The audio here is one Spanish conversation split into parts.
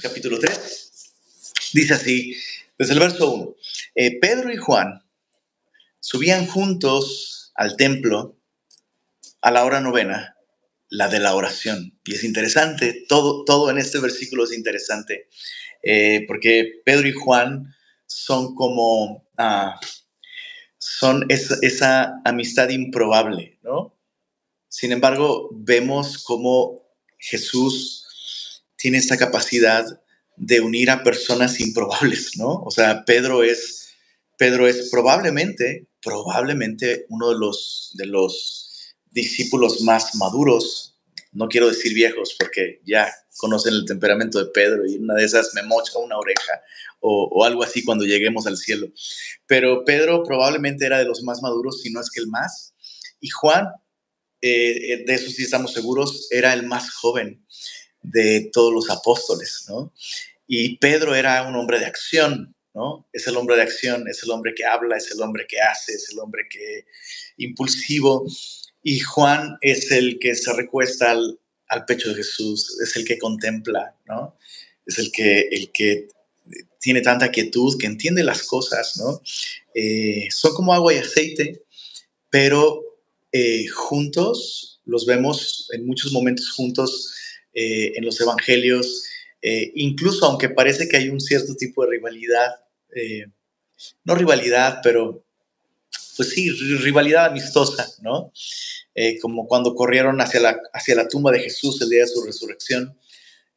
Capítulo 3. Dice así, desde el verso 1. Eh, Pedro y Juan subían juntos al templo a la hora novena, la de la oración. Y es interesante, todo, todo en este versículo es interesante, eh, porque Pedro y Juan son como, ah, son esa amistad improbable, ¿no? Sin embargo, vemos cómo Jesús tiene esta capacidad de unir a personas improbables, ¿no? O sea, Pedro es, Pedro es probablemente, probablemente uno de los, de los discípulos más maduros, no quiero decir viejos porque ya conocen el temperamento de Pedro y una de esas me mocha una oreja o, algo así cuando lleguemos al cielo. Pero Pedro probablemente era de los más maduros, si no es que el más. Y Juan, eh, eh, de eso sí estamos seguros, era el más joven de todos los apóstoles, ¿no? Y Pedro era un hombre de acción, ¿no? Es el hombre de acción, es el hombre que habla, es el hombre que hace, es el hombre que impulsivo. Y Juan es el que se recuesta al, pecho de Jesús, es el que contempla, ¿no? Es el que, el que tiene tanta quietud, que entiende las cosas, ¿no? Eh, son como agua y aceite, pero eh, juntos, los vemos en muchos momentos juntos, eh, en los evangelios, eh, incluso aunque parece que hay un cierto tipo de rivalidad, eh, no rivalidad, pero pues sí, rivalidad amistosa, ¿no? como cuando corrieron hacia la, hacia la tumba de Jesús el día de su resurrección,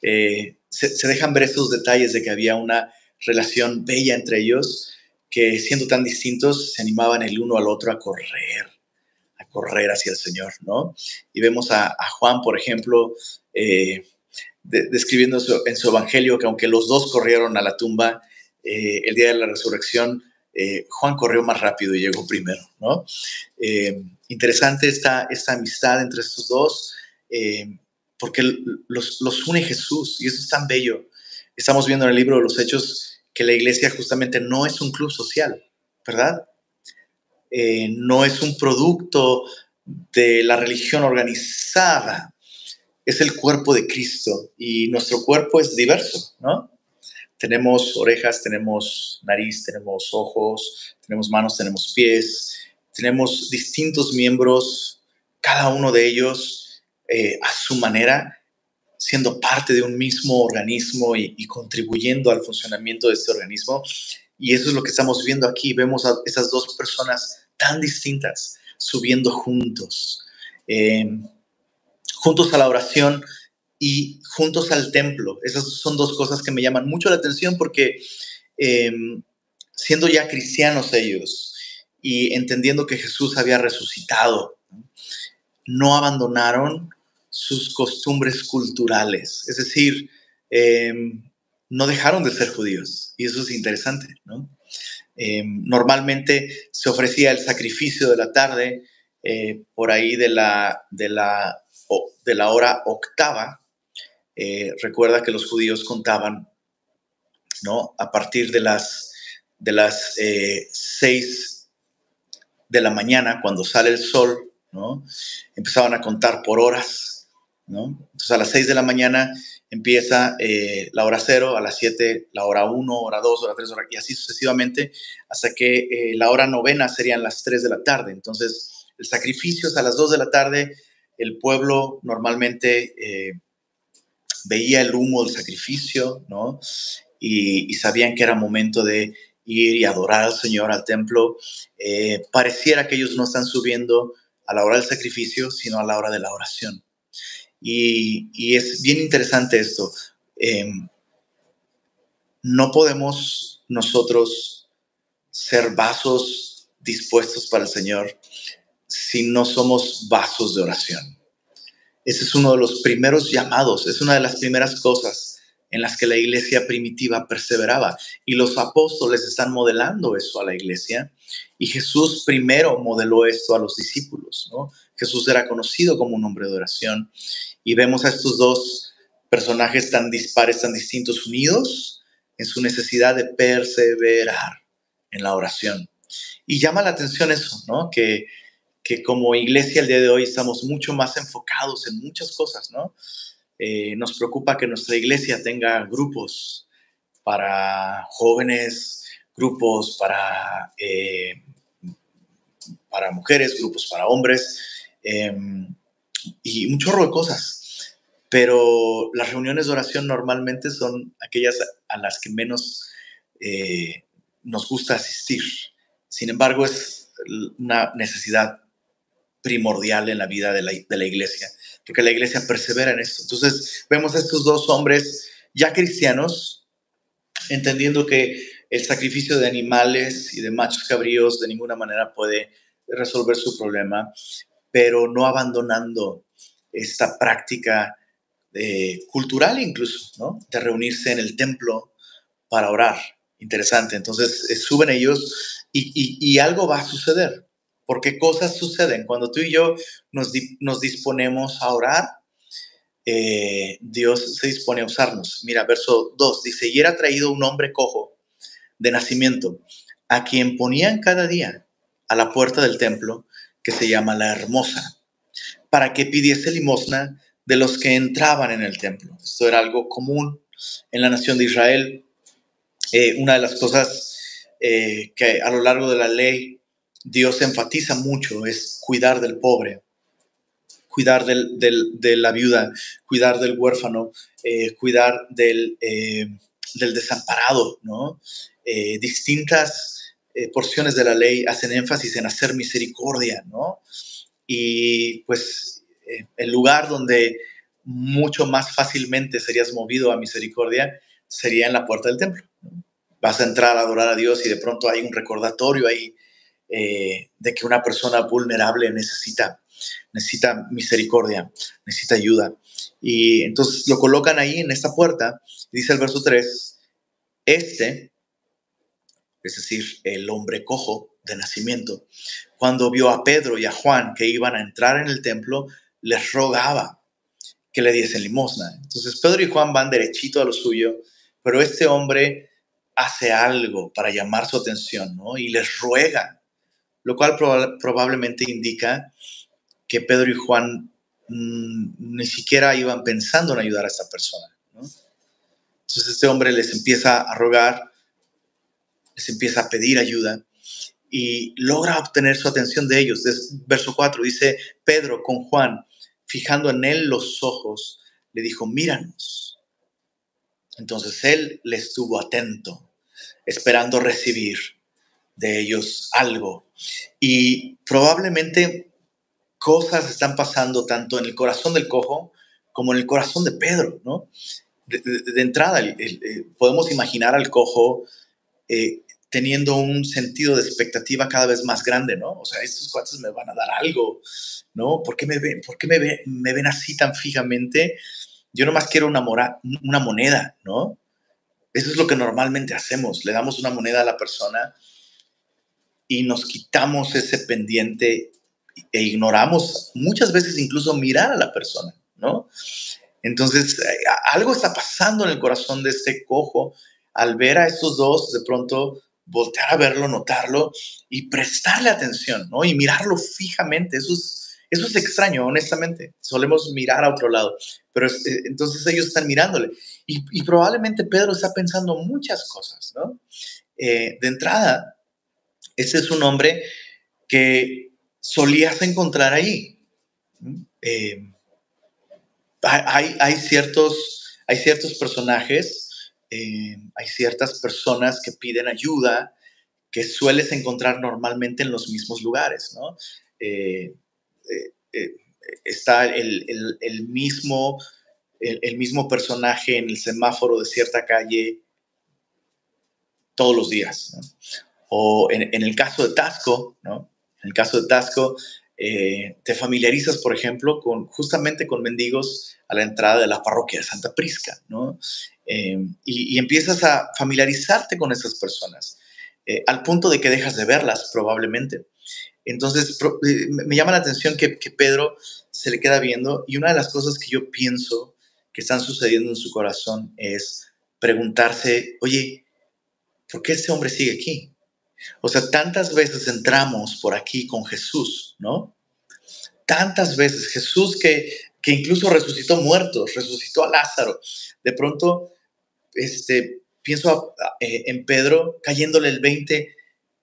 se, se dejan ver esos detalles de que había una relación bella entre ellos, que siendo tan distintos se animaban el uno al otro a correr, correr hacia el Señor, ¿no? Y vemos a, Juan, por ejemplo, eh, describiendo en su evangelio que aunque los dos corrieron a la tumba eh, el día de la resurrección, eh, Juan corrió más rápido y llegó primero, ¿no? interesante esta, esta amistad entre estos dos, porque los, los une Jesús y eso es tan bello. Estamos viendo en el libro de los Hechos que la iglesia justamente no es un club social, ¿verdad? No es un producto de la religión organizada, es el cuerpo de Cristo y nuestro cuerpo es diverso, ¿no? Tenemos orejas, tenemos nariz, tenemos ojos, tenemos manos, tenemos pies, tenemos distintos miembros, cada uno de ellos eh, a su manera, siendo parte de un mismo organismo y, contribuyendo al funcionamiento de este organismo. Y eso es lo que estamos viendo aquí. Vemos a esas dos personas tan distintas subiendo juntos. Eh, juntos a la oración y juntos al templo. Esas son dos cosas que me llaman mucho la atención porque em, siendo ya cristianos ellos y entendiendo que Jesús había resucitado, no abandonaron sus costumbres culturales, es decir, em, no dejaron de ser judíos y eso es interesante, em, normalmente se ofrecía el sacrificio de la tarde eh, por ahí de la, de la de la hora octava, eh, recuerda que los judíos contaban, ¿no? A partir de las, de las eh, seis de la mañana, cuando sale el sol, ¿no? Empezaban a contar por horas, ¿no? Entonces a las seis de la mañana empieza eh, la hora cero, a las siete la hora uno, hora dos, hora tres, hora, y así sucesivamente, hasta que la hora novena serían las tres de la tarde. Entonces, el sacrificio es a las dos de la tarde, el pueblo normalmente eh, veía el humo del sacrificio, ¿no? Y, sabían que era momento de ir y adorar al Señor al templo. Eh, pareciera que ellos no están subiendo a la hora del sacrificio, sino a la hora de la oración. Y, es bien interesante esto. Em, no podemos nosotros ser vasos dispuestos para el Señor si no somos vasos de oración. Ese es uno de los primeros llamados, es una de las primeras cosas en las que la iglesia primitiva perseveraba. Y los apóstoles están modelando eso a la iglesia. Y Jesús primero modeló esto a los discípulos. ¿no? Jesús era conocido como un hombre de oración. Y vemos a estos dos personajes tan dispares, tan distintos, unidos en su necesidad de perseverar en la oración. Y llama la atención eso, ¿no? Que que como iglesia el día de hoy estamos mucho más enfocados en muchas cosas, ¿no? Eh, nos preocupa que nuestra iglesia tenga grupos para jóvenes, grupos para, eh, para mujeres, grupos para hombres em, y un chorro de cosas. Pero las reuniones de oración normalmente son aquellas a las que menos eh, nos gusta asistir. Sin embargo, es una necesidad primordial en la vida de la, de la iglesia porque la iglesia persevera en esto. Entonces vemos a estos dos hombres ya cristianos, entendiendo que el sacrificio de animales y de machos cabríos de ninguna manera puede resolver su problema, pero no abandonando esta práctica eh, cultural incluso, ¿no? De reunirse en el templo para orar. Interesante. Entonces eh, suben ellos y algo va a suceder porque cosas suceden. Cuando tú y yo nos, disponemos a orar, eh, Dios se dispone a usarnos. Mira, verso 2 dice, y era traído un hombre cojo de nacimiento, a quien ponían cada día a la puerta del templo, que se llama la hermosa, para que pidiese limosna de los que entraban en el templo. Esto era algo común en la nación de Israel. Eh, una de las cosas eh, que a lo largo de la ley Dios enfatiza mucho es cuidar del pobre, cuidar de la viuda, cuidar del huérfano, eh, cuidar del, eh, del, desamparado, ¿no? Eh, porciones de la ley hacen énfasis en hacer misericordia, ¿no? Y pues el lugar donde mucho más fácilmente serías movido a misericordia sería en la puerta del templo. Vas a entrar a adorar a Dios y de pronto hay un recordatorio ahí eh, de que una persona vulnerable necesita, necesita misericordia, necesita ayuda. Y entonces lo colocan ahí en esta puerta, dice el verso 3, este, es decir, el hombre cojo de nacimiento, cuando vio a Pedro y a Juan que iban a entrar en el templo, les rogaba que le diesen limosna. Entonces Pedro y Juan van derechito a lo suyo, pero este hombre hace algo para llamar su atención, ¿no? Y les ruega lo cual probablemente indica que Pedro y Juan mm, ni siquiera iban pensando en ayudar a esta persona. Entonces este hombre les empieza a rogar, les empieza a pedir ayuda y logra obtener su atención de ellos. Verso 4 dice, Pedro con Juan, fijando en él los ojos, le dijo, míranos. Entonces él le estuvo atento, esperando recibir de ellos algo y probablemente cosas están pasando tanto en el corazón del cojo como en el corazón de Pedro, ¿no? De, entrada, podemos imaginar al cojo eh, teniendo un sentido de expectativa cada vez más grande, ¿no? O sea, estos cuates me van a dar algo, ¿no? ¿Por qué me ven, por qué me ven, me ven así tan fijamente? Yo nomás quiero una, una moneda, ¿no? Eso es lo que normalmente hacemos, le damos una moneda a la persona y nos quitamos ese pendiente e ignoramos muchas veces incluso mirar a la persona, ¿no? Entonces, eh, algo está pasando en el corazón de este cojo al ver a estos dos, de pronto voltear a verlo, notarlo y prestarle atención, ¿no? Y mirarlo fijamente. Eso es, eso es extraño, honestamente. Solemos mirar a otro lado, pero eh, entonces ellos están mirándole. Y, probablemente Pedro está pensando muchas cosas, ¿no? Eh, de entrada, ese es un hombre que solías encontrar ahí. Eh, hay, ciertos, hay ciertos personajes, eh, hay ciertas personas que piden ayuda que sueles encontrar normalmente en los mismos lugares, ¿no? Eh, está el, mismo, el, mismo personaje en el semáforo de cierta calle todos los días. O en, el caso de Tasco, ¿no? En el caso de Tasco, eh, te familiarizas, por ejemplo, con, justamente con mendigos a la entrada de la parroquia de Santa Prisca, ¿no? Eh, y, empiezas a familiarizarte con esas personas, eh, al punto de que dejas de verlas probablemente. Entonces, me llama la atención que, que Pedro se le queda viendo y una de las cosas que yo pienso que están sucediendo en su corazón es preguntarse, oye, ¿por qué este hombre sigue aquí? O sea, tantas veces entramos por aquí con Jesús, ¿no? Tantas veces Jesús que, que incluso resucitó muertos, resucitó a Lázaro. De pronto, este, pienso eh, en Pedro cayéndole el 20.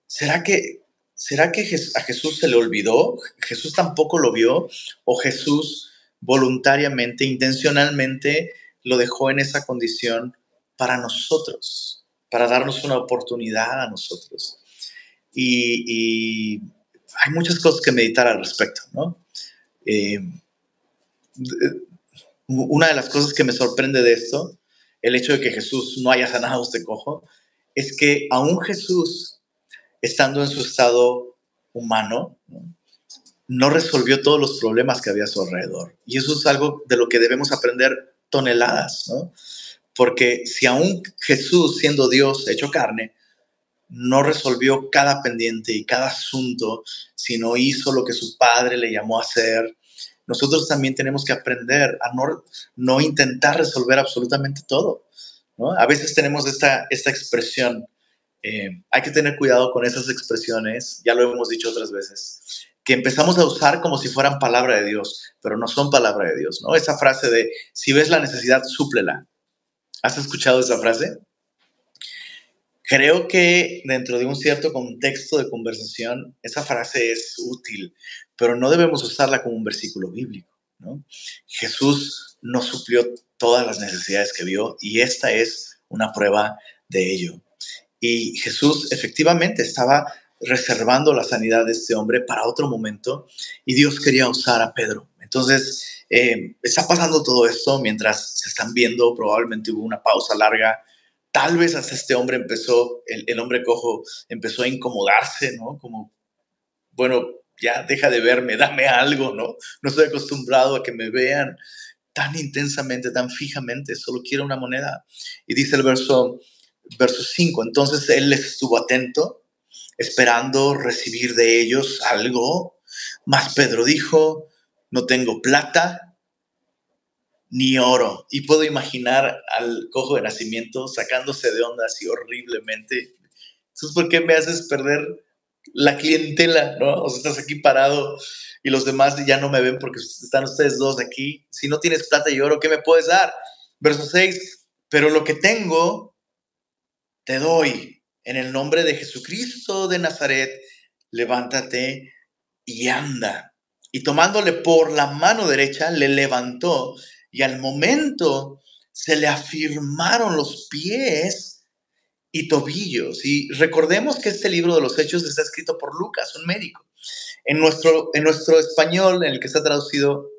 ¿Será que, ¿Será que a Jesús se le olvidó? ¿Jesús tampoco lo vio? ¿O Jesús voluntariamente, intencionalmente, lo dejó en esa condición para nosotros, para darnos una oportunidad a nosotros? Y, hay muchas cosas que meditar al respecto, ¿no? Eh, una de las cosas que me sorprende de esto, el hecho de que Jesús no haya sanado este cojo, es que aún Jesús, estando en su estado humano, ¿no? resolvió todos los problemas que había a su alrededor. Y eso es algo de lo que debemos aprender toneladas, ¿no? Porque si aún Jesús, siendo Dios hecho carne, no resolvió cada pendiente y cada asunto, sino hizo lo que su padre le llamó a hacer, nosotros también tenemos que aprender a no, no intentar resolver absolutamente todo. ¿no? A veces tenemos esta, esta expresión, eh, hay que tener cuidado con esas expresiones, ya lo hemos dicho otras veces, que empezamos a usar como si fueran palabra de Dios, pero no son palabra de Dios. ¿no? Esa frase de, si ves la necesidad, súplela. ¿Has escuchado esa frase? Creo que dentro de un cierto contexto de conversación, esa frase es útil, pero no debemos usarla como un versículo bíblico. Jesús no suplió todas las necesidades que vio y esta es una prueba de ello. Y Jesús efectivamente estaba reservando la sanidad de este hombre para otro momento y Dios quería usar a Pedro. Entonces, eh, está pasando todo esto mientras se están viendo, probablemente hubo una pausa larga tal vez hasta este hombre empezó, el, hombre cojo empezó a incomodarse, ¿no? Como, bueno, ya deja de verme, dame algo, ¿no? No estoy acostumbrado a que me vean tan intensamente, tan fijamente, solo quiero una moneda. Y dice el verso, verso 5, entonces él estuvo atento, esperando recibir de ellos algo, mas Pedro dijo, no tengo plata ni oro. Y puedo imaginar al cojo de nacimiento sacándose de onda así horriblemente. Entonces, ¿por qué me haces perder la clientela? ¿no? O estás aquí parado y los demás ya no me ven porque están ustedes dos aquí. Si no tienes plata y oro, ¿qué me puedes dar? Verso 6, pero lo que tengo, te doy. En el nombre de Jesucristo de Nazaret, levántate y anda. Y tomándole por la mano derecha, le levantó y al momento se le afirmaron los pies y tobillos. Y recordemos que este libro de los Hechos está escrito por Lucas, un médico. En nuestro, en nuestro español, en el que está traducido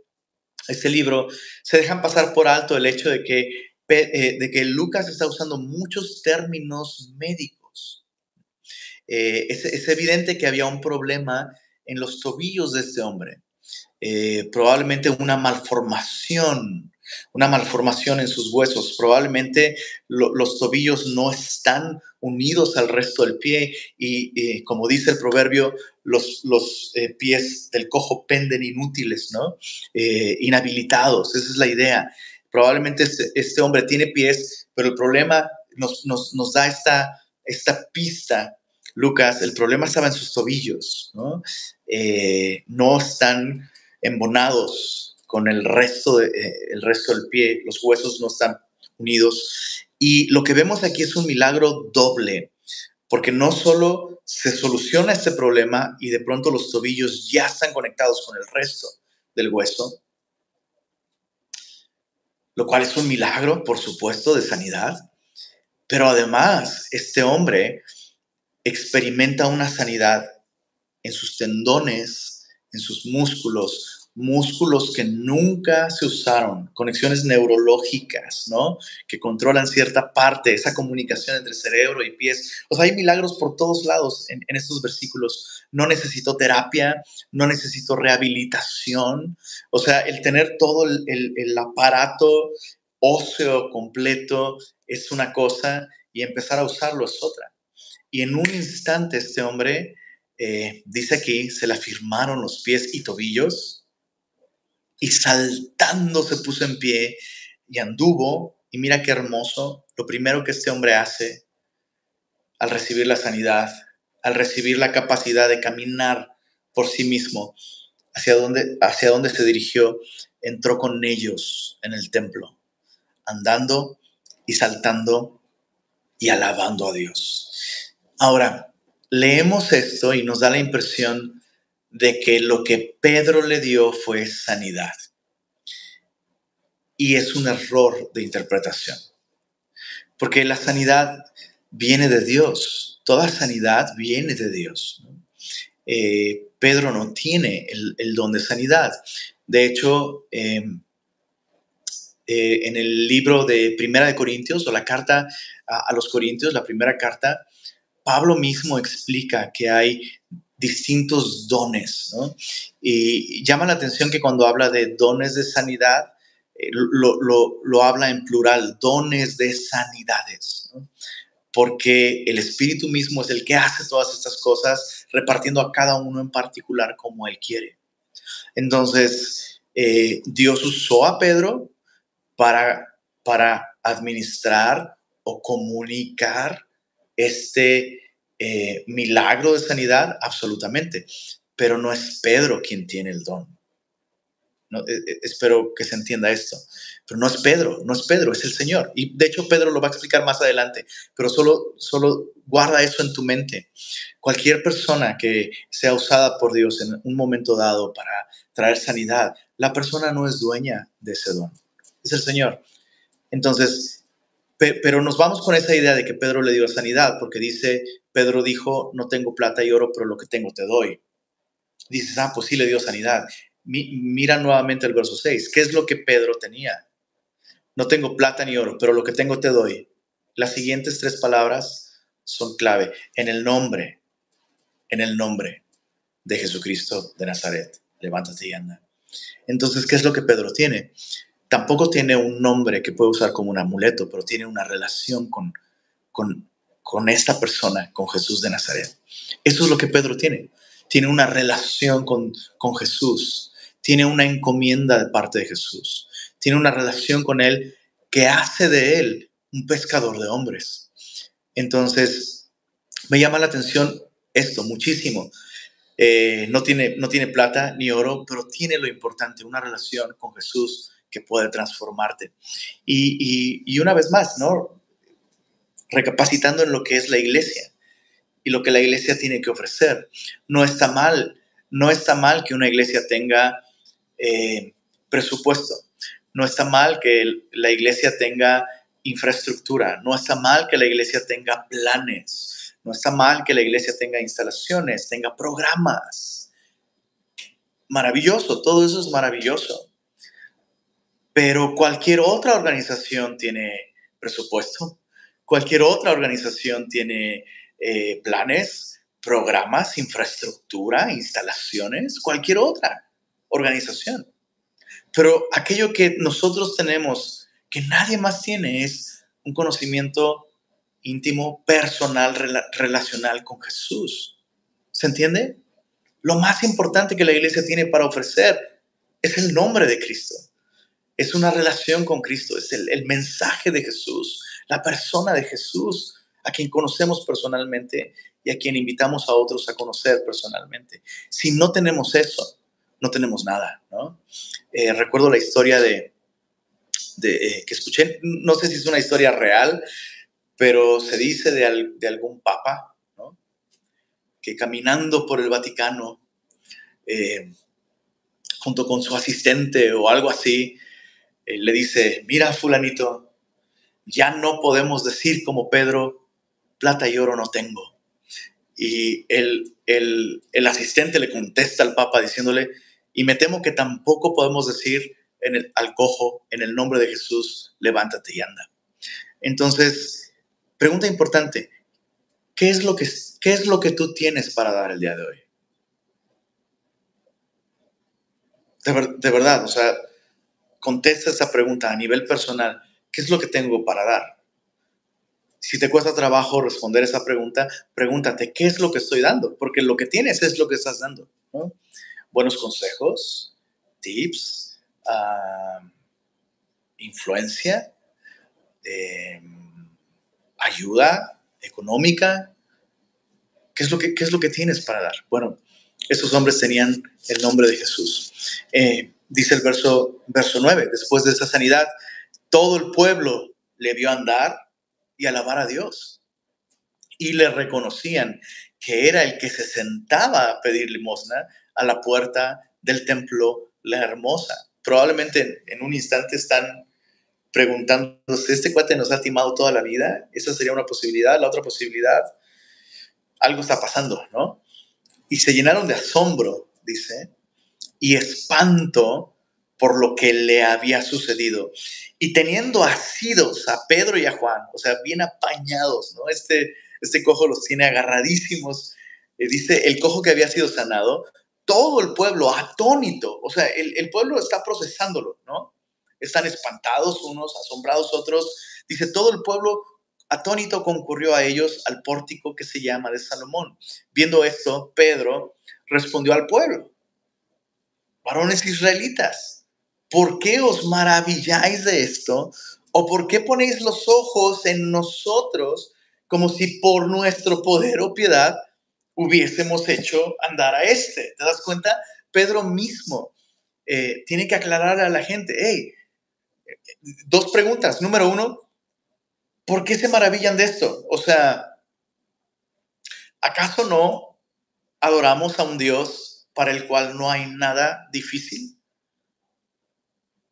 este libro, se dejan pasar por alto el hecho de que, eh, de que Lucas está usando muchos términos médicos. Eh, es, evidente que había un problema en los tobillos de este hombre. Eh, probablemente una malformación, una malformación en sus huesos. Probablemente los tobillos no están unidos al resto del pie y, como dice el proverbio, los, los eh, pies del cojo penden inútiles, ¿no? Eh, inhabilitados, esa es la idea. Probablemente este, este hombre tiene pies, pero el problema nos, nos, da esta, esta pista Lucas, el problema estaba en sus tobillos, ¿no? no están embonados con el resto, de, eh, el resto del pie, los huesos no están unidos. Y lo que vemos aquí es un milagro doble, porque no solo se soluciona este problema y de pronto los tobillos ya están conectados con el resto del hueso, lo cual es un milagro, por supuesto, de sanidad, pero además este hombre experimenta una sanidad en sus tendones, en sus músculos, músculos que nunca se usaron, conexiones neurológicas, ¿no? Que controlan cierta parte, esa comunicación entre cerebro y pies. O sea, hay milagros por todos lados en, estos versículos. No necesito terapia, no necesito rehabilitación. O sea, el tener todo el, aparato óseo completo es una cosa y empezar a usarlo es otra. Y en un instante este hombre, eh, dice aquí, se le afirmaron los pies y tobillos y saltando se puso en pie y anduvo. Y mira qué hermoso, lo primero que este hombre hace al recibir la sanidad, al recibir la capacidad de caminar por sí mismo, hacia dónde, hacia dónde se dirigió, entró con ellos en el templo, andando y saltando y alabando a Dios. Ahora, leemos esto y nos da la impresión de que lo que Pedro le dio fue sanidad. Y es un error de interpretación. Porque la sanidad viene de Dios. Toda sanidad viene de Dios. Eh, Pedro no tiene el, don de sanidad. De hecho, em, eh, en el libro de Primera de Corintios o la carta a, los Corintios, la primera carta, Pablo mismo explica que hay distintos dones, Y llama la atención que cuando habla de dones de sanidad, eh, lo, habla en plural, dones de sanidades, porque el Espíritu mismo es el que hace todas estas cosas, repartiendo a cada uno en particular como Él quiere. Entonces, eh, Dios usó a Pedro para, para administrar o comunicar este eh, milagro de sanidad, absolutamente, pero no es Pedro quien tiene el don. Eh, eh, espero que se entienda esto. Pero no es Pedro, no es Pedro, es el Señor. Y de hecho Pedro lo va a explicar más adelante, pero solo, solo guarda eso en tu mente. Cualquier persona que sea usada por Dios en un momento dado para traer sanidad, la persona no es dueña de ese don, es el Señor. Entonces, pero nos vamos con esa idea de que Pedro le dio sanidad, porque dice, Pedro dijo, no tengo plata y oro, pero lo que tengo te doy. Dices, ah, pues sí le dio sanidad mira nuevamente el verso 6. ¿Qué es lo que Pedro tenía? No tengo plata ni oro, pero lo que tengo te doy. Las siguientes tres palabras son clave. En el nombre, en el nombre de Jesucristo de Nazaret. Levántate y anda. Entonces, ¿qué es lo que Pedro tiene? Tampoco tiene un nombre que puede usar como un amuleto, pero tiene una relación con, con, con esta persona, con Jesús de Nazaret. Eso es lo que Pedro tiene. Tiene una relación con, con Jesús tiene una encomienda de parte de Jesús, tiene una relación con Él que hace de Él un pescador de hombres. Entonces, me llama la atención esto muchísimo. Eh, no, tiene, no tiene plata ni oro, pero tiene lo importante, una relación con Jesús que puede transformarte. Y, y una vez más, ¿no? Recapacitando en lo que es la iglesia y lo que la iglesia tiene que ofrecer. No está mal, no está mal que una iglesia tenga eh, presupuesto. No está mal que la iglesia tenga infraestructura, no está mal que la iglesia tenga planes, no está mal que la iglesia tenga instalaciones, tenga programas. Maravilloso, todo eso es maravilloso. Pero cualquier otra organización tiene presupuesto, cualquier otra organización tiene eh, planes, programas, infraestructura, instalaciones, cualquier otra organización. Pero aquello que nosotros tenemos, que nadie más tiene, es un conocimiento íntimo, personal, relacional con Jesús. ¿Se entiende? Lo más importante que la iglesia tiene para ofrecer es el nombre de Cristo. Es una relación con Cristo, es el, el mensaje de Jesús, la persona de Jesús, a quien conocemos personalmente y a quien invitamos a otros a conocer personalmente. Si no tenemos eso, no tenemos nada, ¿no? Eh, recuerdo la historia de, eh, que escuché, no sé si es una historia real, pero se dice de, de algún papa, ¿no? Que caminando por el Vaticano, eh, junto con su asistente o algo así, le dice, mira fulanito, ya no podemos decir como Pedro, plata y oro no tengo. Y el, el, el asistente le contesta al Papa diciéndole, y me temo que tampoco podemos decir en el, al cojo, en el nombre de Jesús, levántate y anda. Entonces, pregunta importante, ¿qué es lo que, qué es lo que tú tienes para dar el día de hoy? De, verdad, o sea, contesta esa pregunta a nivel personal. ¿Qué es lo que tengo para dar? Si te cuesta trabajo responder esa pregunta, pregúntate, ¿qué es lo que estoy dando? Porque lo que tienes es lo que estás dando. ¿no? buenos consejos, tips, ah, influencia, em, ayuda económica. ¿Qué es, lo que, es lo que tienes para dar? Bueno, esos hombres tenían el nombre de Jesús. Eh, dice el verso, verso 9, después de esa sanidad, todo el pueblo le vio andar y alabar a Dios. Y le reconocían que era el que se sentaba a pedir limosna a la puerta del templo La Hermosa. Probablemente en un instante están preguntándose, ¿este cuate nos ha timado toda la vida? Esa sería una posibilidad. La otra posibilidad, algo está pasando, ¿no? Y se llenaron de asombro, dice, y espanto por lo que le había sucedido. Y teniendo asidos a Pedro y a Juan, o sea, bien apañados, ¿no? Este, este cojo los tiene agarradísimos. Eh, dice, el cojo que había sido sanado, todo el pueblo atónito, o sea, el, el pueblo está procesándolo, ¿no? Están espantados unos, asombrados otros. Dice, todo el pueblo atónito concurrió a ellos al pórtico que se llama de Salomón. Viendo esto, Pedro respondió al pueblo, varones israelitas, ¿por qué os maravilláis de esto? ¿O por qué ponéis los ojos en nosotros como si por nuestro poder o piedad hubiésemos hecho andar a este? ¿Te das cuenta? Pedro mismo eh, tiene que aclarar a la gente, hey, dos preguntas. Número uno, ¿por qué se maravillan de esto? O sea, ¿acaso no adoramos a un Dios para el cual no hay nada difícil?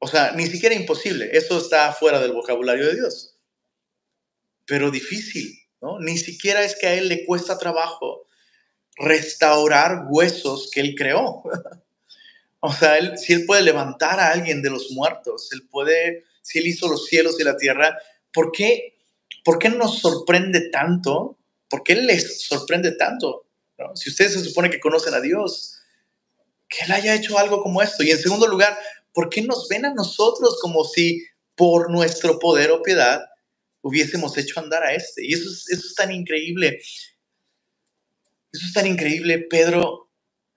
O sea, ni siquiera imposible. Eso está fuera del vocabulario de Dios. Pero difícil, ¿no? Ni siquiera es que a Él le cuesta trabajo restaurar huesos que Él creó. O sea, él, si Él puede levantar a alguien de los muertos, Él puede, si Él hizo los cielos y la tierra, ¿por qué, por qué nos sorprende tanto? ¿Por qué les sorprende tanto? Si ustedes se supone que conocen a Dios, que Él haya hecho algo como esto. Y en segundo lugar, ¿por qué nos ven a nosotros como si por nuestro poder o piedad hubiésemos hecho andar a este? Y eso es, tan increíble. Eso es tan increíble. Pedro,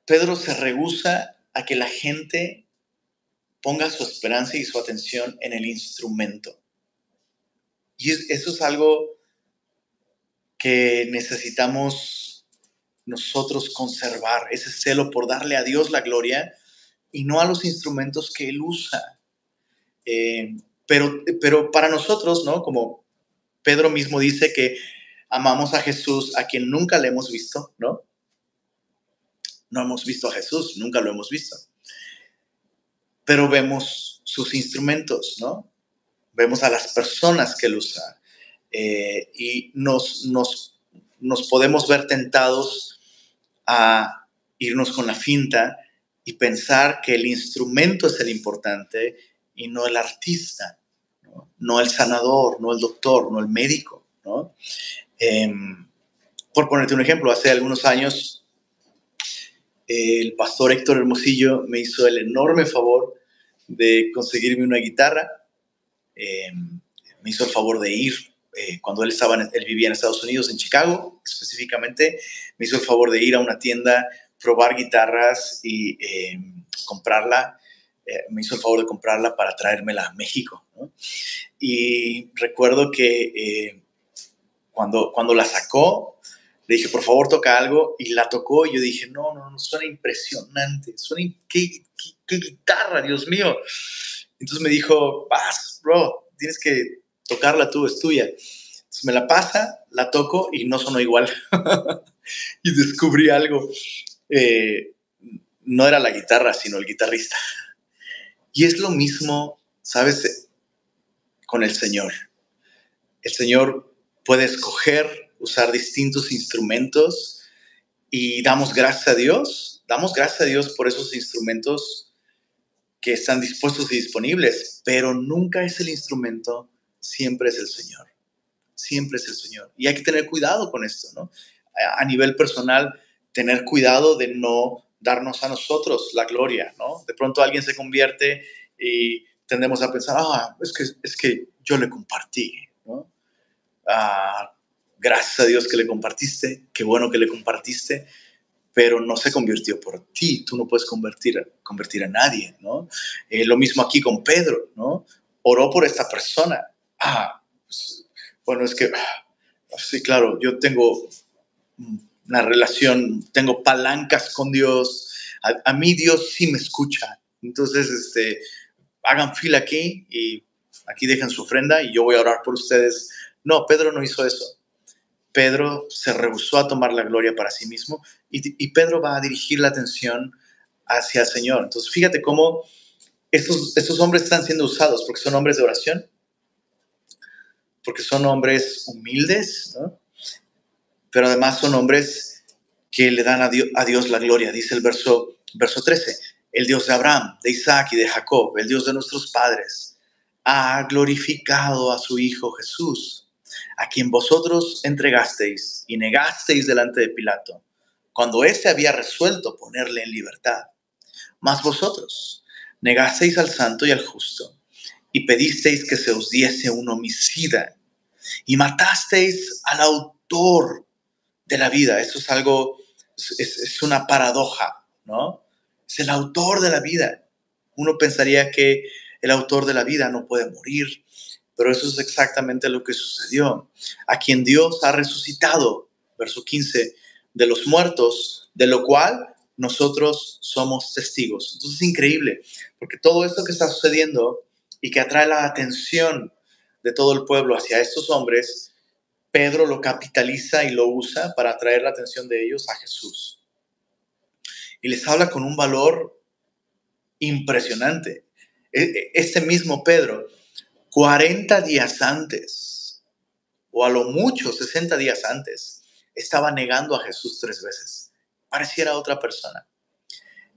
Pedro se rehúsa a que la gente ponga su esperanza y su atención en el instrumento. Y eso es algo que necesitamos nosotros conservar, ese celo por darle a Dios la gloria y no a los instrumentos que Él usa. Eh, pero, pero para nosotros, ¿no? Como Pedro mismo dice que amamos a Jesús, a quien nunca le hemos visto, ¿no? no hemos visto a Jesús, nunca lo hemos visto. Pero vemos sus instrumentos, ¿no? Vemos a las personas que él usa eh, y nos, nos, nos podemos ver tentados a irnos con la finta y pensar que el instrumento es el importante y no el artista, no, el sanador, no el doctor, no el médico. Em, por ponerte un ejemplo, hace algunos años el pastor Héctor Hermosillo me hizo el enorme favor de conseguirme una guitarra. Eh, me hizo el favor de ir eh, cuando él estaba, él vivía en Estados Unidos, en Chicago específicamente. Me hizo el favor de ir a una tienda, probar guitarras y eh, comprarla. me hizo el favor de comprarla para traérmela a México. Y recuerdo que cuando, cuando la sacó, le dije, por favor, toca algo, y la tocó, y yo dije, no, no, no, suena impresionante, suena, qué, guitarra, Dios mío. Entonces me dijo, vas, bro, tienes que tocarla tú, es tuya. Me la pasa, la toco, y no sonó igual. y descubrí algo. Eh, no era la guitarra, sino el guitarrista. Y es lo mismo, ¿sabes? Con el Señor. El Señor puede escoger usar distintos instrumentos y damos gracias a Dios, damos gracias a Dios por esos instrumentos que están dispuestos y disponibles, pero nunca es el instrumento, siempre es el Señor, siempre es el Señor. Y hay que tener cuidado con esto, ¿no? A nivel personal, tener cuidado de no darnos a nosotros la gloria, ¿no? De pronto alguien se convierte y tendemos a pensar, ah, es que, es que yo le compartí, ¿no? Ah, gracias a Dios que le compartiste, qué bueno que le compartiste, pero no se convirtió por ti, tú no puedes convertir, convertir a nadie, ¿no? Eh, lo mismo aquí con Pedro, ¿no? Oró por esta persona. Ah, pues, bueno, es que, ah, sí, claro, yo tengo una relación, tengo palancas con Dios, a, mí Dios sí me escucha, Entonces, este, hagan fila aquí y aquí dejan su ofrenda y yo voy a orar por ustedes. No, Pedro no hizo eso. Pedro se rehusó a tomar la gloria para sí mismo y, Pedro va a dirigir la atención hacia el Señor. Entonces, fíjate cómo estos, estos hombres están siendo usados porque son hombres de oración, porque son hombres humildes, pero además son hombres que le dan a Dios, la gloria. Dice el verso, verso 13, el Dios de Abraham, de Isaac y de Jacob, el Dios de nuestros padres, ha glorificado a su Hijo Jesús a quien vosotros entregasteis y negasteis delante de Pilato, cuando éste había resuelto ponerle en libertad. Mas vosotros negasteis al santo y al justo, y pedisteis que se os diese un homicida, y matasteis al autor de la vida. Eso es algo, es, es una paradoja, ¿no? Es el autor de la vida. Uno pensaría que el autor de la vida no puede morir, pero eso es exactamente lo que sucedió. A quien Dios ha resucitado, verso 15, de los muertos, de lo cual nosotros somos testigos. Entonces es increíble, porque todo esto que está sucediendo y que atrae la atención de todo el pueblo hacia estos hombres, Pedro lo capitaliza y lo usa para atraer la atención de ellos a Jesús. Y les habla con un valor impresionante. E, e, este mismo Pedro 40 días antes, o a lo mucho 60 días antes, estaba negando a Jesús tres veces. Pareciera otra persona.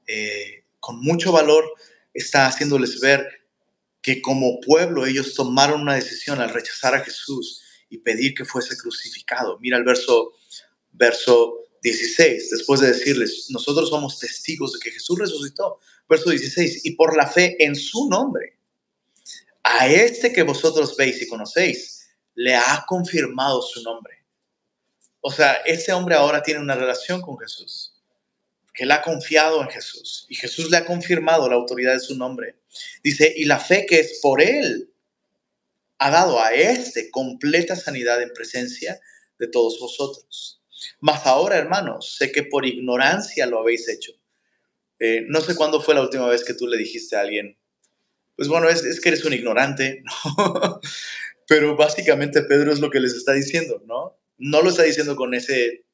Eh, con mucho valor está haciéndoles ver que como pueblo ellos tomaron una decisión al rechazar a Jesús y pedir que fuese crucificado. Mira el verso, verso 16, después de decirles, nosotros somos testigos de que Jesús resucitó. Verso 16, y por la fe en su nombre a este que vosotros veis y conocéis, le ha confirmado su nombre. O sea, ese hombre ahora tiene una relación con Jesús, que él ha confiado en Jesús y Jesús le ha confirmado la autoridad de su nombre. Dice, y la fe que es por él ha dado a este completa sanidad en presencia de todos vosotros. Mas ahora, hermanos, sé que por ignorancia lo habéis hecho. Eh, no sé cuándo fue la última vez que tú le dijiste a alguien, pues bueno, es, que eres un ignorante, ¿no? Pero básicamente Pedro es lo que les está diciendo, ¿no? No lo está diciendo con ese,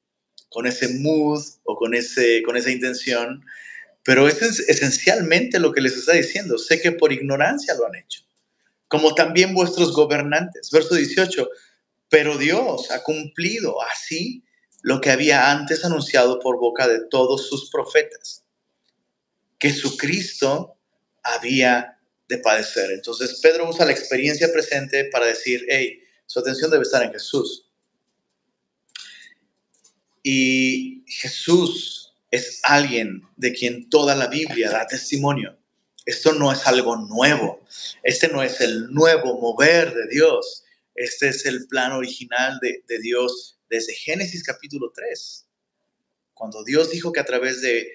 con ese mood o con, ese, con esa intención, pero es esencialmente lo que les está diciendo. Sé que por ignorancia lo han hecho, como también vuestros gobernantes. Verso 18, pero Dios ha cumplido así lo que había antes anunciado por boca de todos sus profetas, que su Cristo había de padecer. Entonces Pedro usa la experiencia presente para decir, hey, su atención debe estar en Jesús. Y Jesús es alguien de quien toda la Biblia da testimonio. Esto no es algo nuevo. Este no es el nuevo mover de Dios. Este es el plan original de, Dios desde Génesis capítulo 3. Cuando Dios dijo que a través de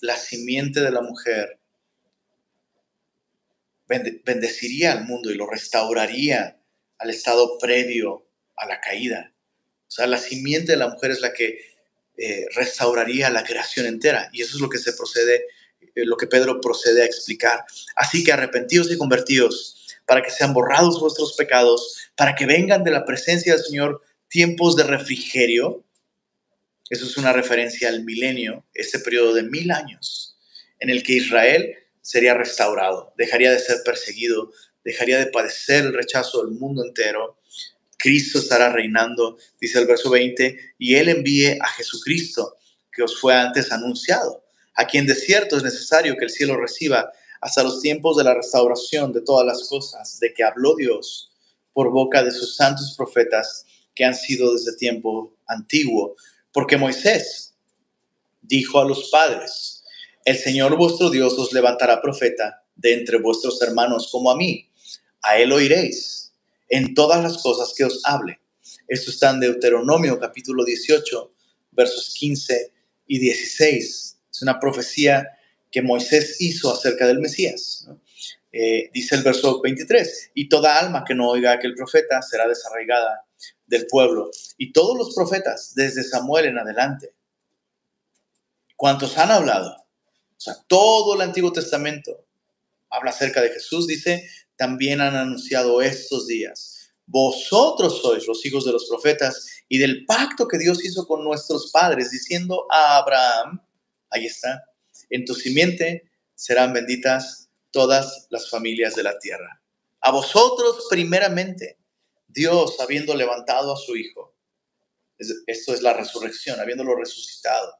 la simiente de la mujer bendeciría al mundo y lo restauraría al estado previo a la caída. O sea, la simiente de la mujer es la que eh, restauraría la creación entera. Y eso es lo que se procede, lo que Pedro procede a explicar. Así que arrepentidos y convertidos para que sean borrados vuestros pecados, para que vengan de la presencia del Señor tiempos de refrigerio. Eso es una referencia al milenio, ese periodo de mil años en el que Israel sería restaurado, dejaría de ser perseguido, dejaría de padecer el rechazo del mundo entero. Cristo estará reinando, dice el verso 20, y Él envíe a Jesucristo, que os fue antes anunciado, a quien de cierto es necesario que el cielo reciba hasta los tiempos de la restauración de todas las cosas, de que habló Dios por boca de sus santos profetas que han sido desde tiempo antiguo. Porque Moisés dijo a los padres, el Señor vuestro Dios os levantará profeta de entre vuestros hermanos como a mí. A él oiréis en todas las cosas que os hable. Esto está en Deuteronomio capítulo 18, versos 15 y 16. Es una profecía que Moisés hizo acerca del Mesías. Eh, dice el verso 23, y toda alma que no oiga a aquel profeta será desarraigada del pueblo. Y todos los profetas, desde Samuel en adelante, cuantos han hablado, o sea, todo el Antiguo Testamento habla acerca de Jesús, dice, también han anunciado estos días. Vosotros sois los hijos de los profetas y del pacto que Dios hizo con nuestros padres, diciendo a Abraham, ahí está, en tu simiente serán benditas todas las familias de la tierra. A vosotros primeramente, Dios habiendo levantado a su Hijo, esto es la resurrección, habiéndolo resucitado,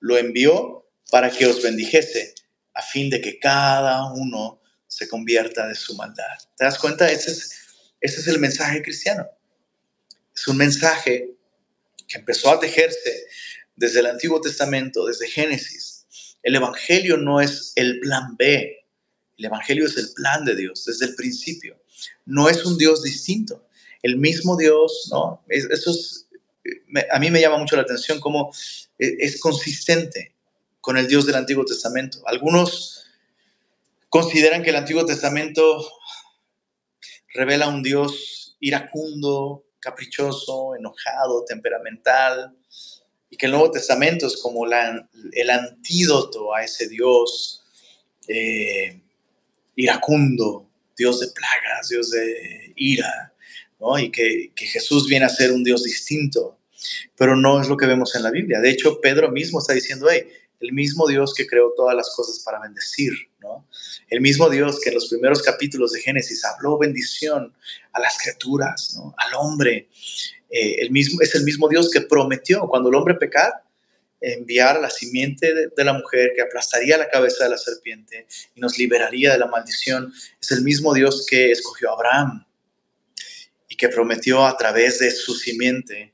lo envió para que os bendijese, a fin de que cada uno se convierta de su maldad. ¿Te das cuenta? Ese es, ese es el mensaje cristiano. Es un mensaje que empezó a tejerse desde el Antiguo Testamento, desde Génesis. El Evangelio no es el plan B, el Evangelio es el plan de Dios desde el principio. No es un Dios distinto. El mismo Dios, ¿no? Eso es, a mí me llama mucho la atención cómo e, es consistente con el Dios del Antiguo Testamento. Algunos consideran que el Antiguo Testamento revela un Dios iracundo, caprichoso, enojado, temperamental, y que el Nuevo Testamento es como el antídoto a ese Dios eh, iracundo, Dios de plagas, Dios de ira, ¿no? y que, que Jesús viene a ser un Dios distinto, pero no es lo que vemos en la Biblia. De hecho, Pedro mismo está diciendo, hey, el mismo Dios que creó todas las cosas para bendecir, ¿no? El mismo Dios que en los primeros capítulos de Génesis habló bendición a las criaturas, ¿no? Al hombre. Eh, el mismo, es el mismo Dios que prometió cuando el hombre pecar, enviar a la simiente de, la mujer que aplastaría la cabeza de la serpiente y nos liberaría de la maldición. Es el mismo Dios que escogió a Abraham y que prometió a través de su simiente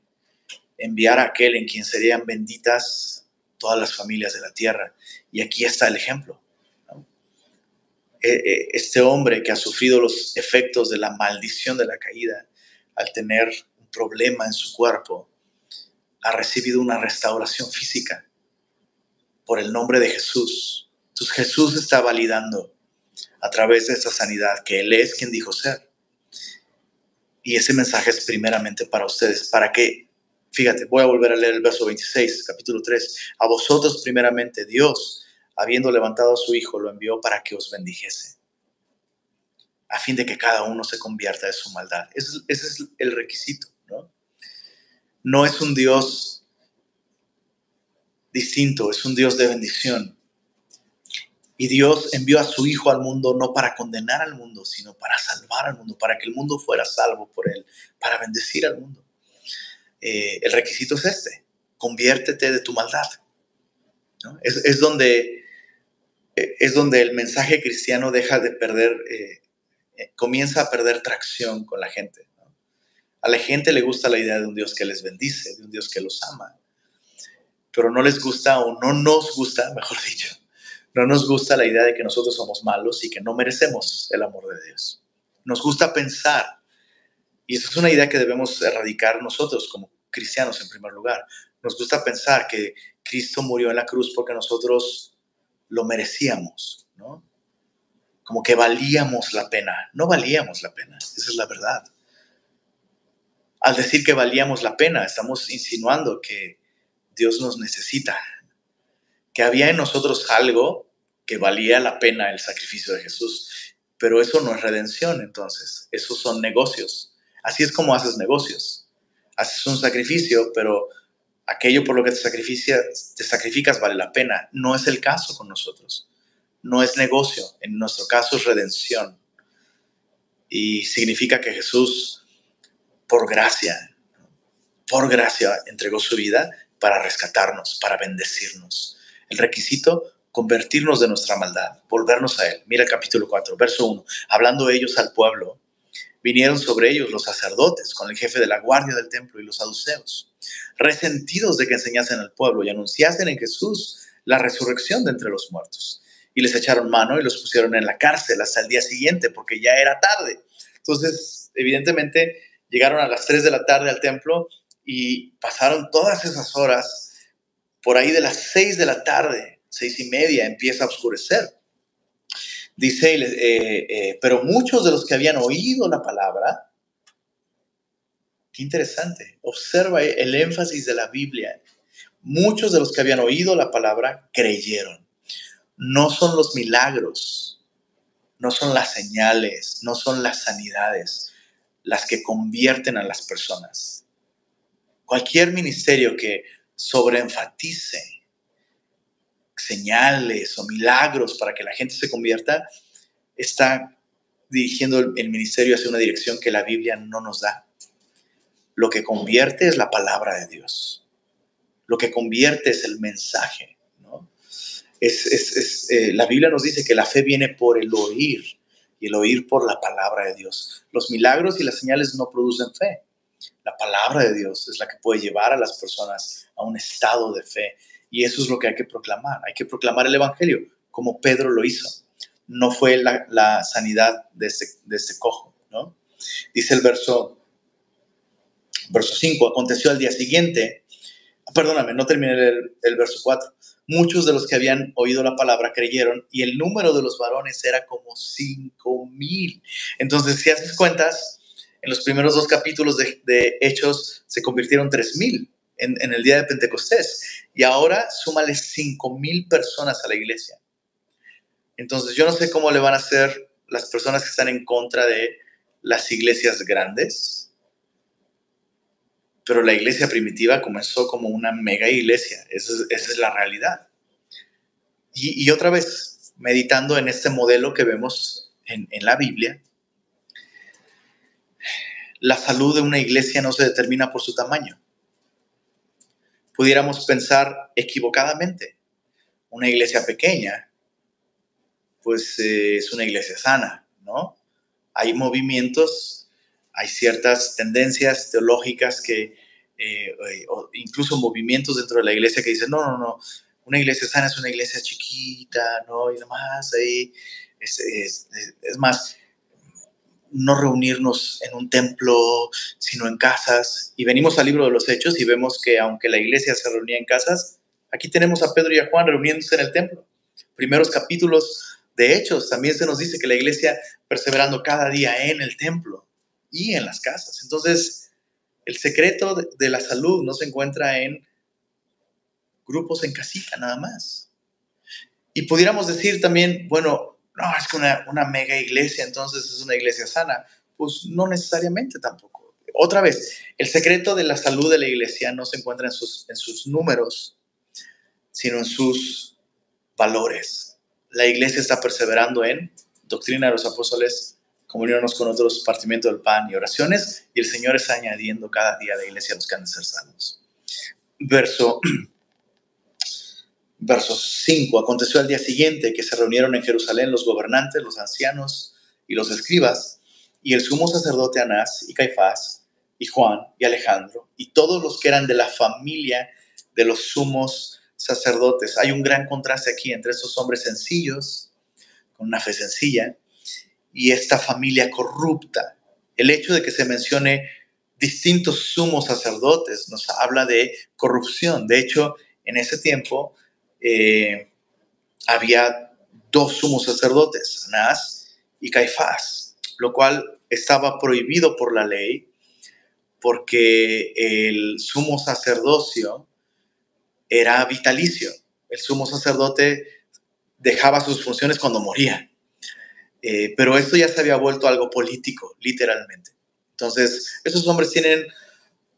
enviar a aquel en quien serían benditas todas las familias de la tierra. Y aquí está el ejemplo. E, e, este hombre que ha sufrido los efectos de la maldición de la caída al tener problema en su cuerpo, ha recibido una restauración física por el nombre de Jesús. Entonces Jesús está validando a través de esa sanidad que Él es quien dijo ser. Y ese mensaje es primeramente para ustedes, para que, fíjate, voy a volver a leer el verso 26, capítulo 3, a vosotros primeramente Dios, habiendo levantado a su Hijo, lo envió para que os bendijese, a fin de que cada uno se convierta de su maldad. Ese es, ese es el requisito no es un Dios distinto, es un Dios de bendición. Y Dios envió a su Hijo al mundo no para condenar al mundo, sino para salvar al mundo, para que el mundo fuera salvo por Él, para bendecir al mundo. Eh, el requisito es este, conviértete de tu maldad. Es, donde, eh, es donde el mensaje cristiano deja de perder, eh, comienza a perder tracción con la gente. A la gente le gusta la idea de un Dios que les bendice, de un Dios que los ama, pero no les gusta o no nos gusta, mejor dicho, no nos gusta la idea de que nosotros somos malos y que no merecemos el amor de Dios. Nos gusta pensar, y esa es una idea que debemos erradicar nosotros como cristianos en primer lugar, nos gusta pensar que Cristo murió en la cruz porque nosotros lo merecíamos, ¿no? Como que valíamos la pena. No valíamos la pena, esa es la verdad al decir que valíamos la pena, estamos insinuando que Dios nos necesita, que había en nosotros algo que valía la pena el sacrificio de Jesús. Pero eso no es redención, entonces, esos son negocios. Así es como haces negocios. Haces un sacrificio, pero aquello por lo que te, te sacrificas vale la pena. No es el caso con nosotros. No es negocio. En nuestro caso es redención. Y significa que Jesús por gracia, por gracia entregó su vida para rescatarnos, para bendecirnos. El requisito, convertirnos de nuestra maldad, volvernos a Él. Mira el capítulo 4, verso 1. Hablando ellos al pueblo, vinieron sobre ellos los sacerdotes con el jefe de la guardia del templo y los saduceos, resentidos de que enseñasen al pueblo y anunciasen en Jesús la resurrección de entre los muertos. Y les echaron mano y los pusieron en la cárcel hasta el día siguiente, porque ya era tarde. Entonces, evidentemente, llegaron a las 3 de la tarde al templo y pasaron todas esas horas, por ahí de las 6 de la tarde, seis y media, empieza a oscurecer. Dice, eh, eh, pero muchos de los que habían oído la palabra, qué interesante, observa el énfasis de la Biblia, muchos de los que habían oído la palabra creyeron. No son los milagros no son las señales, no son las sanidades las que convierten a las personas. Cualquier ministerio que sobreenfatice señales o milagros para que la gente se convierta, está dirigiendo el ministerio hacia una dirección que la Biblia no nos da. Lo que convierte es la palabra de Dios. Lo que convierte es el mensaje. Es, eh, la Biblia nos dice que la fe viene por el oír y el oír por la palabra de Dios. Los milagros y las señales no producen fe. La palabra de Dios es la que puede llevar a las personas a un estado de fe. Y eso es lo que hay que proclamar. Hay que proclamar el Evangelio, como Pedro lo hizo. No fue la, sanidad de este, de este cojo. ¿no? Dice el verso, verso 5, aconteció al día siguiente, perdóname, no terminé el, el verso 4 muchos de los que habían oído la palabra creyeron y el número de los varones era como cinco mil. Entonces, si haces cuentas, en los primeros dos capítulos de, Hechos se convirtieron tres mil en, el día de Pentecostés y ahora súmale cinco mil personas a la iglesia. Entonces, yo no sé cómo le van a hacer las personas que están en contra de las iglesias grandes, pero la iglesia primitiva comenzó como una mega iglesia, esa es, la realidad. Y, otra vez, meditando en este modelo que vemos en, la Biblia, la salud de una iglesia no se determina por su tamaño. Pudiéramos pensar equivocadamente, una iglesia pequeña, pues eh, es una iglesia sana, ¿no? Hay movimientos hay ciertas tendencias teológicas que, eh, eh, o incluso movimientos dentro de la iglesia que dicen, no, no, no, una iglesia sana es una iglesia chiquita, ¿no? Y demás, ahí, es más, no reunirnos en un templo, sino en casas. Y venimos al libro de los Hechos y vemos que aunque la iglesia se reunía en casas, aquí tenemos a Pedro y a Juan reuniéndose en el templo. Primeros capítulos de Hechos también se nos dice que la iglesia perseverando cada día en el templo y en las casas. Entonces, el secreto de, la salud no se encuentra en grupos en casita nada más. Y pudiéramos decir también, bueno, no, es que una, mega iglesia, entonces es una iglesia sana. Pues no necesariamente tampoco. Otra vez, el secreto de la salud de la iglesia no se encuentra en sus, en sus números, sino en sus valores. La iglesia está perseverando en doctrina de los apóstoles, comunirnos con otros partimiento del pan y oraciones, y el Señor está añadiendo cada día a la iglesia los que han de ser salvos. Verso, verso 5. Aconteció al día siguiente que se reunieron en Jerusalén los gobernantes, los ancianos y los escribas, y el sumo sacerdote Anás y Caifás, y Juan y Alejandro, y todos los que eran de la familia de los sumos sacerdotes. Hay un gran contraste aquí entre estos hombres sencillos, con una fe sencilla, y esta familia corrupta. El hecho de que se mencione distintos sumos sacerdotes nos habla de corrupción. De hecho, en ese tiempo eh, había dos sumos sacerdotes, Anás y Caifás, lo cual estaba prohibido por la ley porque el sumo sacerdocio era vitalicio. El sumo sacerdote dejaba sus funciones cuando moría. Eh, pero esto ya se había vuelto algo político, literalmente. Entonces, esos hombres tienen,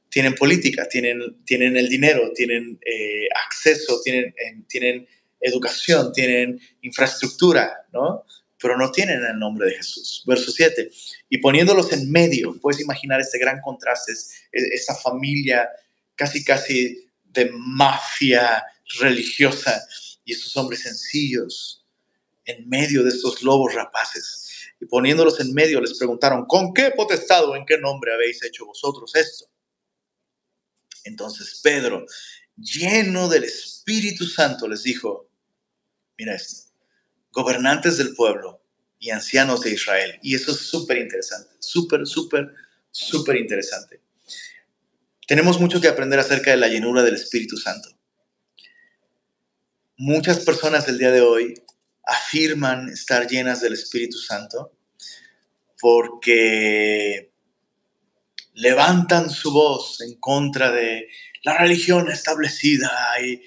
tienen política, tienen, tienen el dinero, tienen eh, acceso, tienen, tienen educación, tienen infraestructura, ¿no? Pero no tienen el nombre de Jesús. Verso 7. Y poniéndolos en medio, puedes imaginar este gran contraste, esta familia casi, casi de mafia religiosa y estos hombres sencillos, en medio de estos lobos rapaces. Y poniéndolos en medio les preguntaron, ¿con qué potestad o en qué nombre habéis hecho vosotros esto? Entonces Pedro, lleno del Espíritu Santo, les dijo, mira esto, gobernantes del pueblo y ancianos de Israel. Y eso es súper interesante, súper, súper, súper interesante. Tenemos mucho que aprender acerca de la llenura del Espíritu Santo. Muchas personas del día de hoy afirman estar llenas del Espíritu Santo porque levantan su voz en contra de la religión establecida y,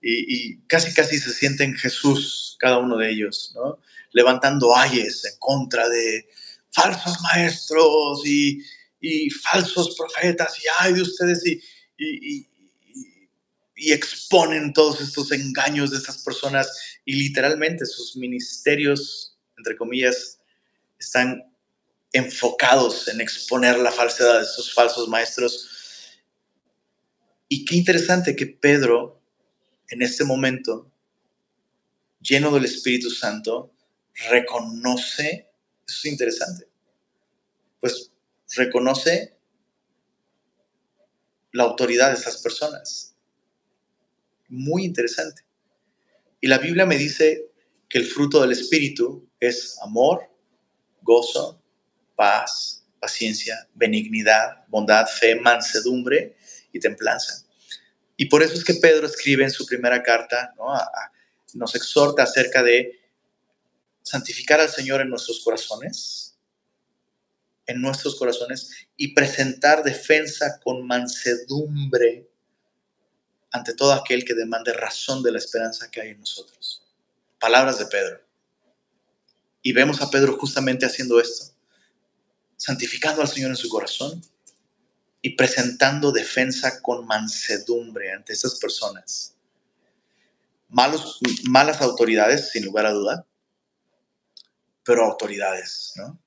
y, casi casi se sienten Jesús cada uno de ellos, ¿no? levantando ayes en contra de falsos maestros y, falsos profetas y ay de ustedes y, y exponen todos estos engaños de esas personas y literalmente sus ministerios, entre comillas, están enfocados en exponer la falsedad de estos falsos maestros. Y qué interesante que Pedro, en este momento, lleno del Espíritu Santo, reconoce, eso es interesante, pues reconoce la autoridad de esas personas. Muy interesante. Y la Biblia me dice que el fruto del Espíritu es amor, gozo, paz, paciencia, benignidad, bondad, fe, mansedumbre y templanza. Y por eso es que Pedro escribe en su primera carta, nos exhorta acerca de santificar al Señor en nuestros corazones, en nuestros corazones, y presentar defensa con mansedumbre ante todo aquel que demande razón de la esperanza que hay en nosotros. Palabras de Pedro. Y vemos a Pedro justamente haciendo esto santificando al Señor en su corazón y presentando defensa con mansedumbre ante esas personas. Malos, malas autoridades, sin lugar a duda, pero autoridades, ¿no?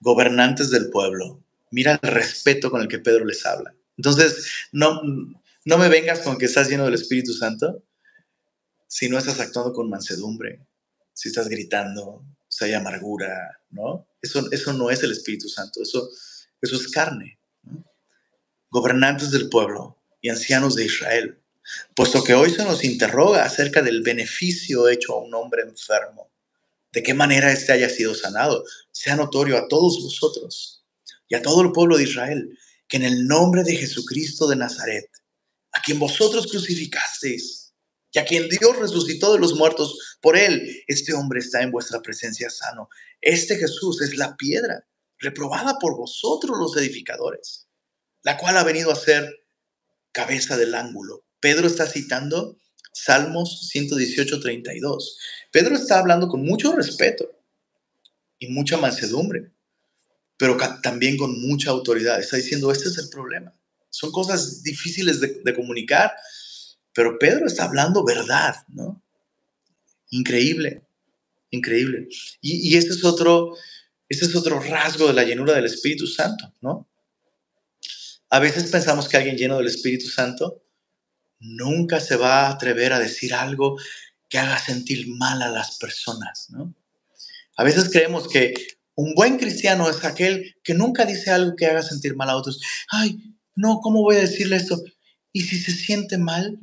Gobernantes del pueblo. Mira el respeto con el que Pedro les habla. Entonces, no, no me vengas con que estás lleno del Espíritu Santo si no estás actuando con mansedumbre, si estás gritando, si hay amargura, ¿no? Eso, eso no es el Espíritu Santo, eso, eso es carne. Gobernantes del pueblo y ancianos de Israel, puesto que hoy se nos interroga acerca del beneficio hecho a un hombre enfermo, de qué manera éste haya sido sanado, sea notorio a todos vosotros y a todo el pueblo de Israel, que en el nombre de Jesucristo de Nazaret, a quien vosotros crucificasteis, y a quien Dios resucitó de los muertos, por él este hombre está en vuestra presencia sano. Este Jesús es la piedra reprobada por vosotros los edificadores, la cual ha venido a ser cabeza del ángulo. Pedro está citando Salmos 118, 32. Pedro está hablando con mucho respeto y mucha mansedumbre, pero también con mucha autoridad. Está diciendo, este es el problema. Son cosas difíciles de, comunicar, pero Pedro está hablando verdad, ¿no? Increíble, increíble. Y, y este, es otro, este es otro rasgo de la llenura del Espíritu Santo, ¿no? A veces pensamos que alguien lleno del Espíritu Santo nunca se va a atrever a decir algo que haga sentir mal a las personas, ¿no? A veces creemos que un buen cristiano es aquel que nunca dice algo que haga sentir mal a otros. Ay, no, ¿cómo voy a decirle esto? Y si se siente mal,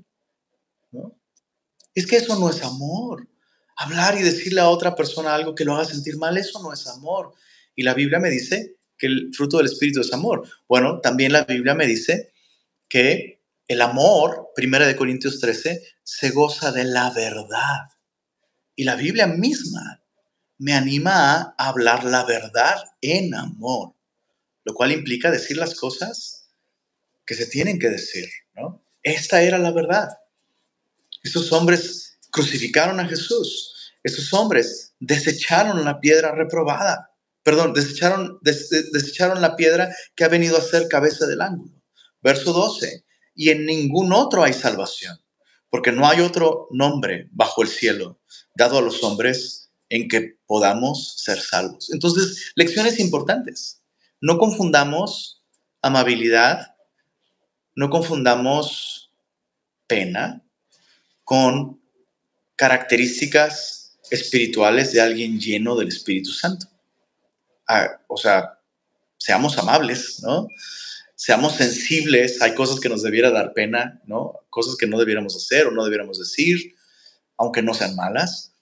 es que eso no es amor. Hablar y decirle a otra persona algo que lo haga sentir mal, eso no es amor. Y la Biblia me dice que el fruto del Espíritu es amor. Bueno, también la Biblia me dice que el amor, primera de Corintios 13, se goza de la verdad. Y la Biblia misma me anima a hablar la verdad en amor, lo cual implica decir las cosas que se tienen que decir, ¿no? Esta era la verdad. Estos hombres crucificaron a Jesús. Estos hombres desecharon la piedra reprobada. Perdón, desecharon, desecharon la piedra que ha venido a ser cabeza del ángulo. Verso 12. Y en ningún otro hay salvación, porque no hay otro nombre bajo el cielo dado a los hombres en que podamos ser salvos. Entonces, lecciones importantes. No confundamos amabilidad, no confundamos pena, con características espirituales de alguien lleno del Espíritu Santo. Ah, o sea, seamos amables, ¿no? Seamos sensibles, hay cosas que nos debiera dar pena, ¿no? Cosas que no debiéramos hacer o no debiéramos decir, aunque no sean malas.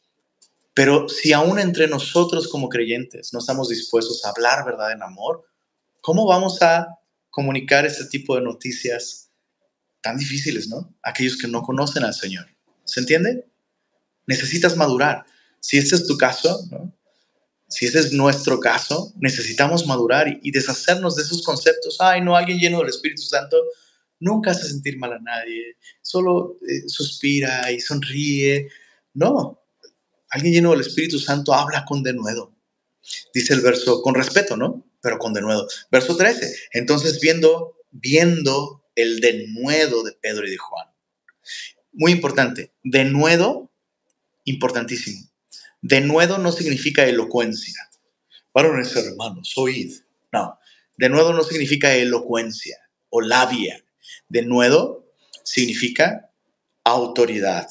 Pero si aún entre nosotros como creyentes no estamos dispuestos a hablar verdad en amor, ¿cómo vamos a comunicar este tipo de noticias tan difíciles, ¿no? Aquellos que no conocen al Señor. ¿Se entiende? Necesitas madurar. Si este es tu caso, si ese es nuestro caso, necesitamos madurar y, deshacernos de esos conceptos. Ay, no, alguien lleno del Espíritu Santo nunca hace sentir mal a nadie, solo eh, suspira y sonríe. No, alguien lleno del Espíritu Santo habla con denuedo. Dice el verso, con respeto, ¿no? Pero con denuedo. Verso 13. Entonces, viendo, viendo el denuedo de Pedro y de Juan. Muy importante. Denuedo, importantísimo. Denuedo no significa elocuencia. Varones hermanos, oíd. No. Denuedo no significa elocuencia o labia. Denuedo significa autoridad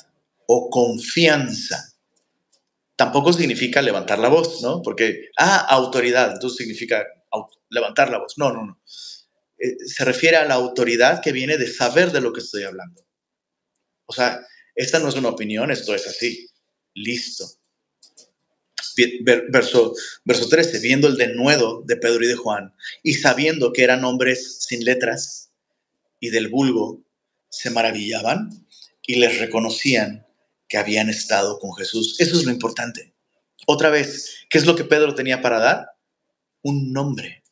o confianza tampoco significa levantar la voz, ¿no? Porque, ah, autoridad, entonces significa levantar la voz. No, no, no. Eh, se refiere a la autoridad que viene de saber de lo que estoy hablando. O sea, esta no es una opinión, esto es así. Listo. Verso, verso 13, viendo el denuedo de Pedro y de Juan y sabiendo que eran hombres sin letras y del vulgo, se maravillaban y les reconocían que habían estado con Jesús. Eso es lo importante. Otra vez, ¿qué es lo que Pedro tenía para dar? Un nombre.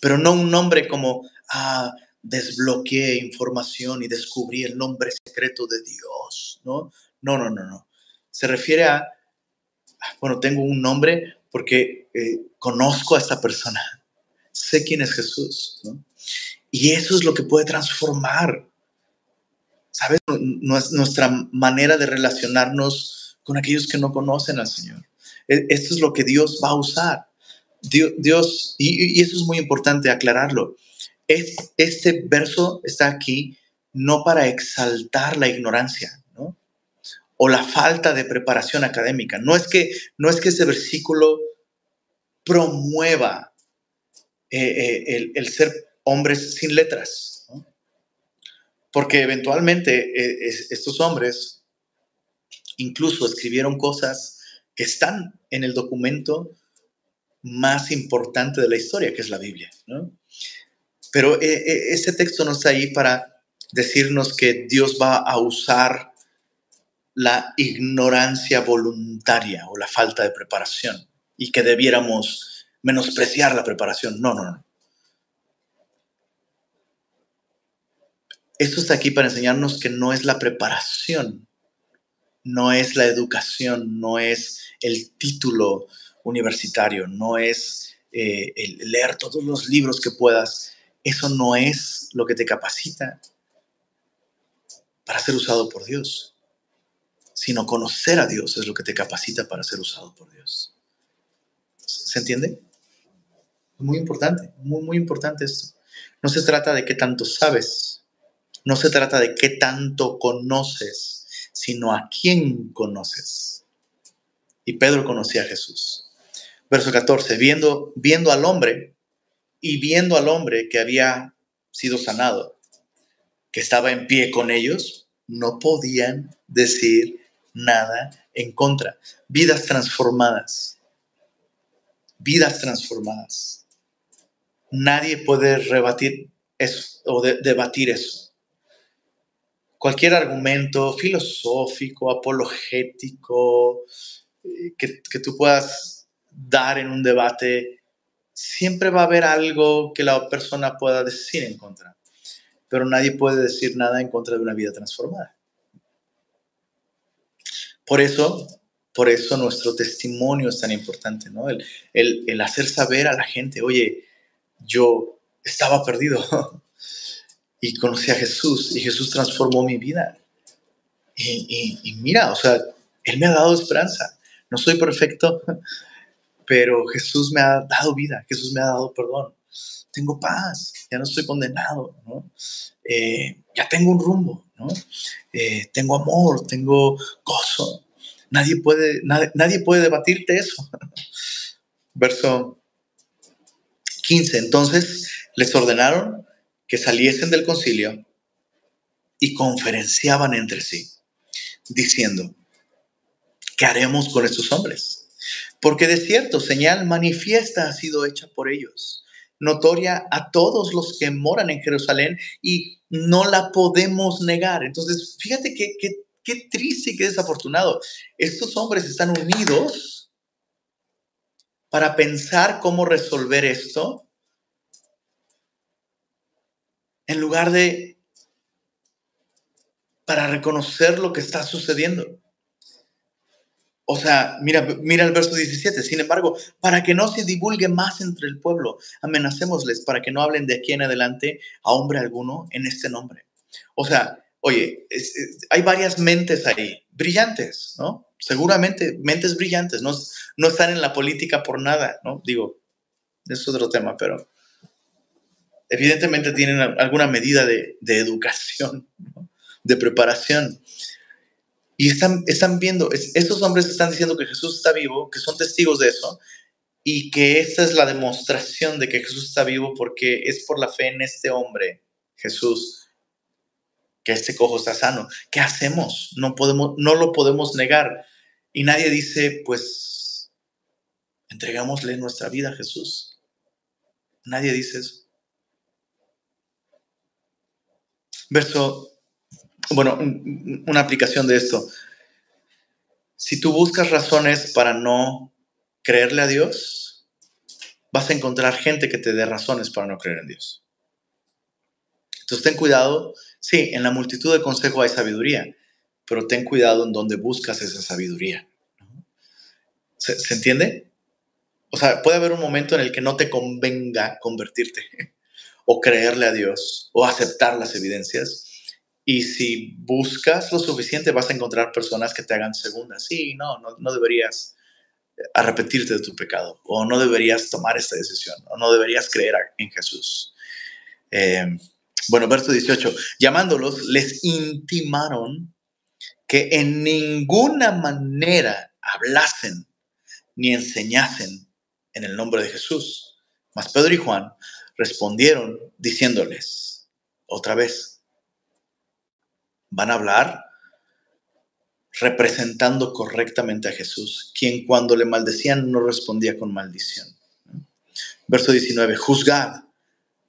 Pero no un nombre como, ah, desbloqueé información y descubrí el nombre secreto de Dios, ¿no? No, no, no, no. Se refiere a, bueno, tengo un nombre porque eh, conozco a esta persona, sé quién es Jesús. Y eso es lo que puede transformar ¿sabes? Nuestra manera de relacionarnos con aquellos que no conocen al Señor. E, esto es lo que Dios va a usar. Dios, y, eso es muy importante aclararlo. Este verso está aquí no para exaltar la ignorancia, ¿no? O la falta de preparación académica. No es que, no es que ese versículo promueva eh, eh, el, el ser hombres sin letras porque eventualmente eh, estos hombres incluso escribieron cosas que están en el documento más importante de la historia, que es la Biblia. Pero eh, eh, ese texto no está ahí para decirnos que Dios va a usar la ignorancia voluntaria o la falta de preparación y que debiéramos menospreciar la preparación. No, no, no. Esto está aquí para enseñarnos que no es la preparación, no es la educación, no es el título universitario, no es eh, el leer todos los libros que puedas. Eso no es lo que te capacita para ser usado por Dios, sino conocer a Dios es lo que te capacita para ser usado por Dios. ¿Se entiende? Muy importante, muy, muy importante esto. No se trata de qué tanto sabes, no se trata de qué tanto conoces, sino a quién conoces. Y Pedro conocía a Jesús. Verso 14, viendo, viendo al hombre y viendo al hombre que había sido sanado, que estaba en pie con ellos, no podían decir nada en contra. Vidas transformadas. Vidas transformadas. Nadie puede rebatir eso o debatir eso cualquier argumento filosófico, apologético, eh, que, que, tú puedas dar en un debate, siempre va a haber algo que la persona pueda decir en contra. Pero nadie puede decir nada en contra de una vida transformada. Por eso, por eso nuestro testimonio es tan importante, ¿no? El, el, el hacer saber a la gente, oye, yo estaba perdido, y conocí a Jesús y Jesús transformó mi vida. Y, mira, o sea, Él me ha dado esperanza. No soy perfecto, pero Jesús me ha dado vida, Jesús me ha dado perdón. Tengo paz, ya no estoy condenado. Eh, ya tengo un rumbo. Eh, tengo amor, tengo gozo. Nadie puede, nadie, nadie puede debatirte eso. Verso 15. Entonces les ordenaron que saliesen del concilio y conferenciaban entre sí, diciendo, ¿qué haremos con estos hombres? Porque de cierto, señal manifiesta ha sido hecha por ellos, notoria a todos los que moran en Jerusalén y no la podemos negar. Entonces, fíjate qué, qué triste y qué desafortunado. Estos hombres están unidos para pensar cómo resolver esto en lugar de para reconocer lo que está sucediendo. O sea, mira, mira el verso 17. Sin embargo, para que no se divulgue más entre el pueblo, amenacémosles para que no hablen de aquí en adelante a hombre alguno en este nombre. O sea, oye, hay varias mentes ahí, brillantes, ¿no? Seguramente mentes brillantes, no, no están en la política por nada, ¿no? Digo, es otro tema, pero evidentemente tienen alguna medida de, educación, de preparación. Y están, viendo, estos hombres están diciendo que Jesús está vivo, que son testigos de eso, y que esta es la demostración de que Jesús está vivo porque es por la fe en este hombre, Jesús, que este cojo está sano. ¿Qué hacemos? No, podemos, no lo podemos negar. Y nadie dice, pues, entregámosle nuestra vida a Jesús. Nadie dice eso. Verso bueno, una aplicación de esto. Si tú buscas razones para no creerle a Dios, vas a encontrar gente que te dé razones para no creer en Dios. Entonces ten cuidado. Sí, en la multitud de consejos hay sabiduría, pero ten cuidado en donde buscas esa sabiduría. ¿Se, ¿Se, entiende? O sea, puede haber un momento en el que no te convenga convertirte o creerle a Dios o aceptar las evidencias, y si buscas lo suficiente, vas a encontrar personas que te hagan segunda. Sí, no, no, deberías arrepentirte de tu pecado, o no deberías tomar esta decisión, o no deberías creer en Jesús. Eh, bueno, verso 18, llamándolos, les intimaron que en ninguna manera hablasen ni enseñasen en el nombre de Jesús. Mas Pedro y Juan respondieron diciéndoles, otra vez, van a hablar representando correctamente a Jesús, quien cuando le maldecían no respondía con maldición. Verso 19, juzgad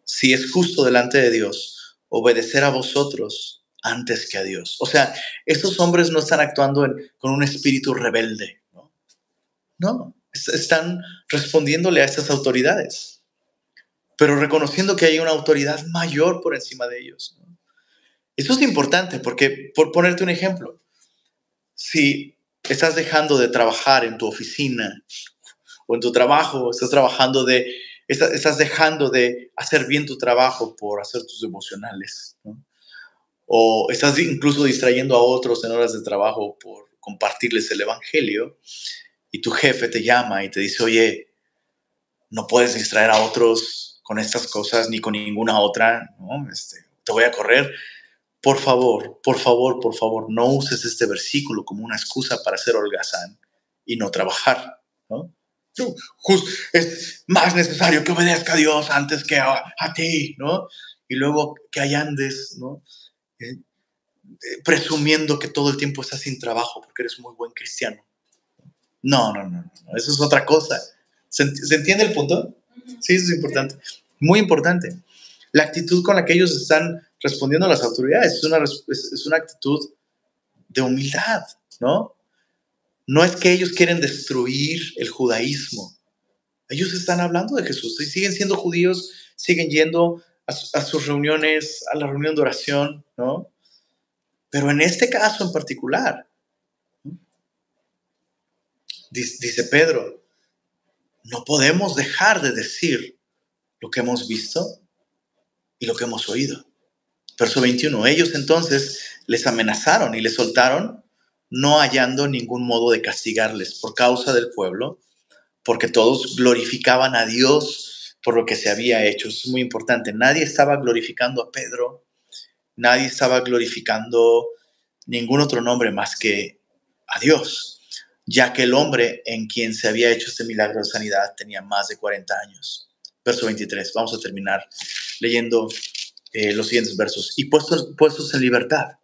si es justo delante de Dios obedecer a vosotros antes que a Dios. O sea, estos hombres no están actuando con un espíritu rebelde, ¿no? No, están respondiéndole a estas autoridades, pero reconociendo que hay una autoridad mayor por encima de ellos. Eso es importante porque, por ponerte un ejemplo, si estás dejando de trabajar en tu oficina o en tu trabajo, estás trabajando de, estás dejando de hacer bien tu trabajo por hacer tus devocionales, o estás incluso distrayendo a otros en horas de trabajo por compartirles el Evangelio, y tu jefe te llama y te dice, oye, no puedes distraer a otros con estas cosas ni con ninguna otra, ¿no? Este, te voy a correr por favor, por favor, por favor, no uses este versículo como una excusa para ser holgazán y no trabajar, ¿no? es más necesario que obedezca a Dios antes que a, ti, ¿no? Y luego que hay andes, ¿no? Eh, eh, presumiendo que todo el tiempo estás sin trabajo porque eres muy buen cristiano. No, no, no, no, eso es otra cosa. ¿Se, ¿Se, entiende el punto? Sí, eso es importante. Muy importante. La actitud con la que ellos están respondiendo a las autoridades. Es una, es una actitud de humildad, ¿no? No es que ellos quieren destruir el judaísmo. Ellos están hablando de Jesús y siguen siendo judíos, siguen yendo a, a, sus reuniones, a la reunión de oración, ¿no? Pero en este caso en particular, dice Pedro, no podemos dejar de decir lo que hemos visto y lo que hemos oído. Verso 21. Ellos entonces les amenazaron y les soltaron, no hallando ningún modo de castigarles por causa del pueblo, porque todos glorificaban a Dios por lo que se había hecho. Es muy importante. Nadie estaba glorificando a Pedro, nadie estaba glorificando ningún otro nombre más que a Dios, ya que el hombre en quien se había hecho este milagro de sanidad tenía más de 40 años. Verso 23. Vamos a terminar leyendo eh, los siguientes versos. Y puestos, puestos en libertad,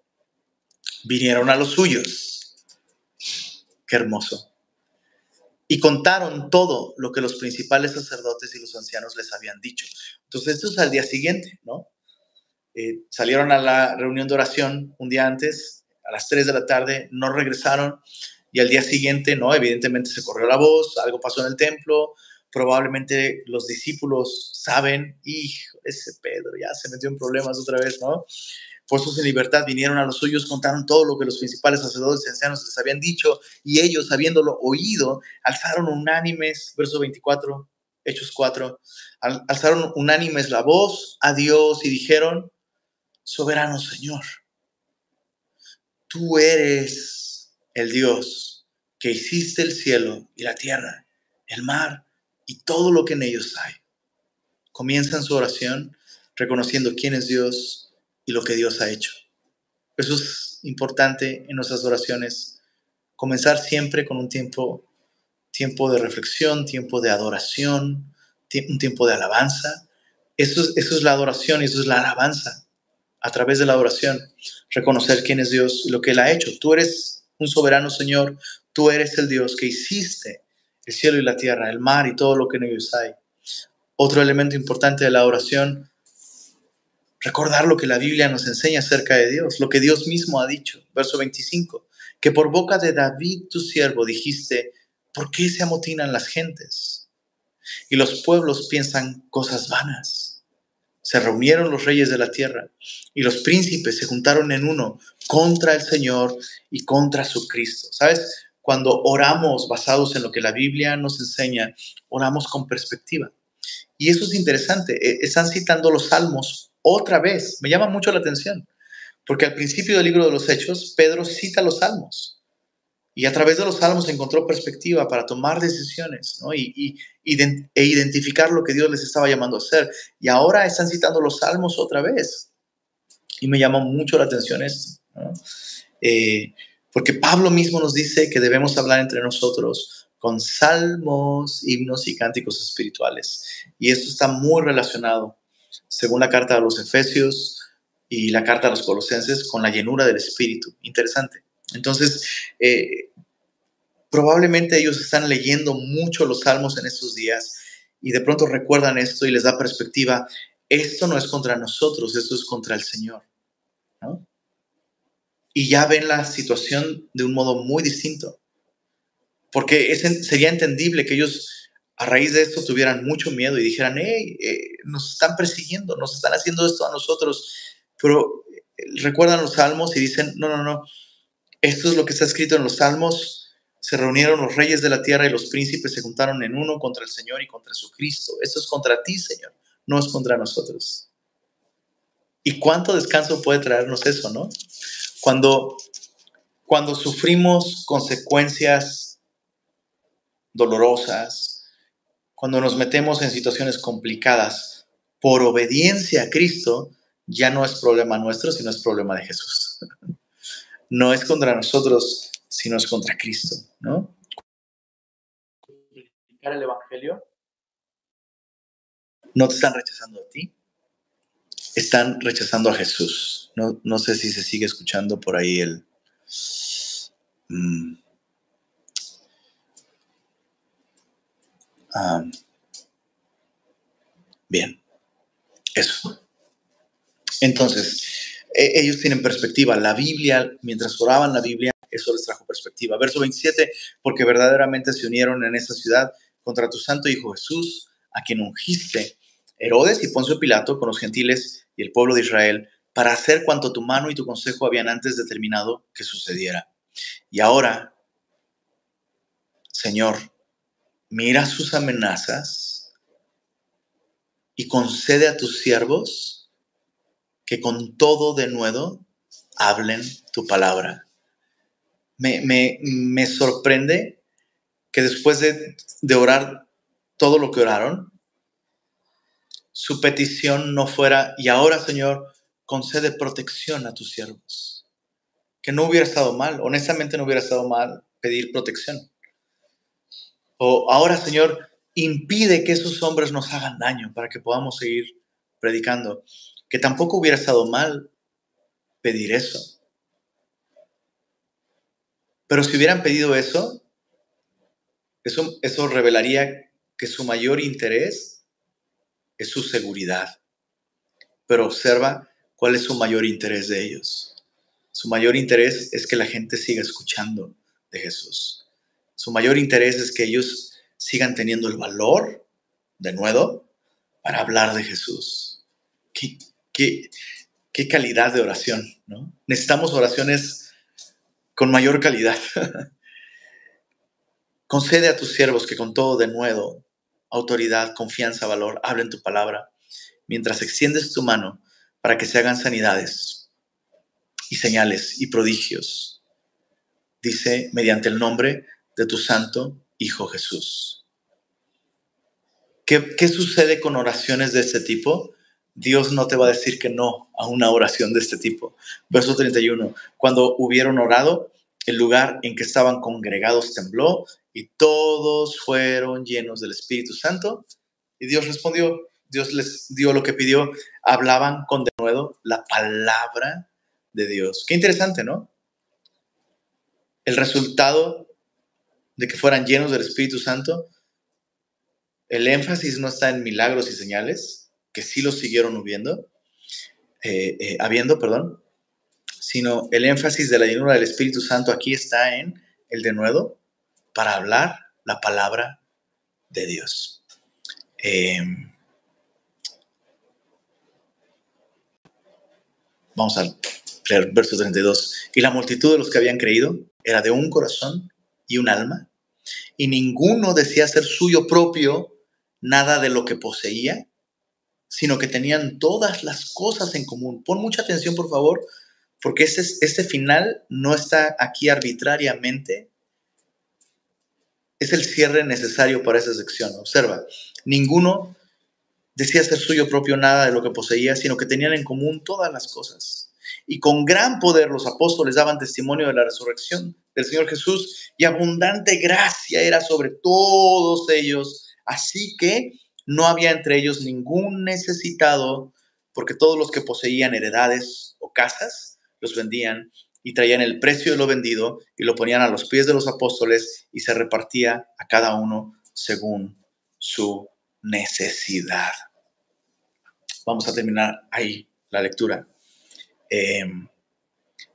vinieron a los suyos. Qué hermoso. Y contaron todo lo que los principales sacerdotes y los ancianos les habían dicho. Entonces, esto es al día siguiente, ¿no? Eh, salieron a la reunión de oración un día antes, a las 3 de la tarde, no regresaron y al día siguiente, ¿no? Evidentemente se corrió la voz, algo pasó en el templo, probablemente los discípulos saben, hijo, ese Pedro ya se metió en problemas otra vez, ¿no? puestos en libertad, vinieron a los suyos, contaron todo lo que los principales sacerdotes y ancianos les habían dicho, y ellos, habiéndolo oído, alzaron unánimes, verso 24, Hechos 4, alzaron unánimes la voz a Dios y dijeron, soberano Señor, tú eres el Dios que hiciste el cielo y la tierra, el mar y todo lo que en ellos hay. Comienzan su oración reconociendo quién es Dios y lo que Dios ha hecho. Eso es importante en nuestras oraciones. Comenzar siempre con un tiempo, tiempo de reflexión, tiempo de adoración, un tiempo de alabanza. Eso eso es la adoración y eso es la alabanza. A través de la adoración, reconocer quién es Dios y lo que Él ha hecho. Tú eres un soberano Señor, tú eres el Dios que hiciste el cielo y la tierra, el mar y todo lo que en ellos hay. Otro elemento importante de la oración recordar lo que la Biblia nos enseña acerca de Dios, lo que Dios mismo ha dicho. Verso 25, que por boca de David tu siervo dijiste, ¿por qué se amotinan las gentes? Y los pueblos piensan cosas vanas. Se reunieron los reyes de la tierra y los príncipes se juntaron en uno contra el Señor y contra su Cristo. ¿Sabes? Cuando oramos basados en lo que la Biblia nos enseña, oramos con perspectiva. Y eso es interesante. E, están citando los salmos otra vez. Me llama mucho la atención, porque al principio del libro de los Hechos, Pedro cita los salmos. Y a través de los salmos encontró perspectiva para tomar decisiones y, e identificar lo que Dios les estaba llamando a hacer. Y ahora están citando los salmos otra vez. Y me llama mucho la atención esto. Eh, porque Pablo mismo nos dice que debemos hablar entre nosotros con salmos, himnos y cánticos espirituales. Y esto está muy relacionado según la carta a los Efesios y la carta a los Colosenses, con la llenura del Espíritu. Interesante. Entonces, eh, probablemente ellos están leyendo mucho los salmos en estos días y de pronto recuerdan esto y les da perspectiva. Esto no es contra nosotros, esto es contra el Señor. Y ya ven la situación de un modo muy distinto. Porque sería entendible que ellos a raíz de esto tuvieran mucho miedo y dijeran, hey, eh, nos están persiguiendo, nos están haciendo esto a nosotros. Pero eh, recuerdan los salmos y dicen, no, no, no, esto es lo que está escrito en los salmos. Se reunieron los reyes de la tierra y los príncipes se juntaron en uno contra el Señor y contra su Cristo. Esto es contra ti, Señor, no es contra nosotros. ¿Y cuánto descanso puede traernos eso, no? Cuando, cuando sufrimos consecuencias dolorosas, cuando nos metemos en situaciones complicadas por obediencia a Cristo, ya no es problema nuestro, sino es problema de Jesús. No es contra nosotros, sino es contra Cristo, ¿no? el Evangelio, no te están rechazando a ti, están rechazando a Jesús. No, sé si se sigue escuchando por ahí el... Mm, Ah, bien, eso. Entonces, e, ellos tienen perspectiva. La Biblia, mientras oraban la Biblia, eso les trajo perspectiva. Verso 27, porque verdaderamente se unieron en esta ciudad contra tu santo Hijo Jesús, a quien ungiste, Herodes y Poncio Pilato, con los gentiles y el pueblo de Israel, para hacer cuanto tu mano y tu consejo habían antes determinado que sucediera. Y ahora, Señor, mira sus amenazas y concede a tus siervos que con todo de nuevo hablen tu palabra. Me, sorprende que después de, de orar todo lo que oraron, su petición no fuera, y ahora Señor, concede protección a tus siervos. Que no hubiera estado mal, honestamente no hubiera estado mal pedir protección. O ahora, Señor, impide que esos hombres nos hagan daño para que podamos seguir predicando. Que tampoco hubiera estado mal pedir eso. Pero si hubieran pedido eso, eso, eso revelaría que su mayor interés es su seguridad. Pero observa cuál es su mayor interés de ellos. Su mayor interés es que la gente siga escuchando de Jesús. Su mayor interés es que ellos sigan teniendo el valor, de nuevo, para hablar de Jesús. ¿Qué, qué calidad de oración, ¿no? Necesitamos oraciones con mayor calidad. Concede a tus siervos que con todo de nuevo, autoridad, confianza, valor, hablen tu palabra, mientras extiendes tu mano para que se hagan sanidades y señales y prodigios. Dice, mediante el nombre de tu santo Hijo Jesús. ¿Qué, ¿Qué, sucede con oraciones de este tipo? Dios no te va a decir que no a una oración de este tipo. Verso 31. Cuando hubieron orado, el lugar en que estaban congregados tembló y todos fueron llenos del Espíritu Santo. Y Dios respondió, Dios les dio lo que pidió, hablaban con de nuevo la palabra de Dios. Qué interesante, ¿no? El resultado de que fueran llenos del Espíritu Santo, el énfasis no está en milagros y señales, que sí los siguieron habiendo, eh, eh, habiendo, perdón, sino el énfasis de la llenura del Espíritu Santo aquí está en el de nuevo para hablar la palabra de Dios. Em, vamos al verso 32. Y la multitud de los que habían creído era de un corazón y un alma, y ninguno decía ser suyo propio nada de lo que poseía, sino que tenían todas las cosas en común. Pon mucha atención, por favor, porque este, este final no está aquí arbitrariamente. Es el cierre necesario para esa sección. Observa, ninguno decía ser suyo propio nada de lo que poseía, sino que tenían en común todas las cosas. Y con gran poder los apóstoles daban testimonio de la resurrección del Señor Jesús y abundante gracia era sobre todos ellos. Así que no había entre ellos ningún necesitado, porque todos los que poseían heredades o casas, los vendían y traían el precio de lo vendido y lo ponían a los pies de los apóstoles y se repartía a cada uno según su necesidad. Vamos a terminar ahí la lectura. Em,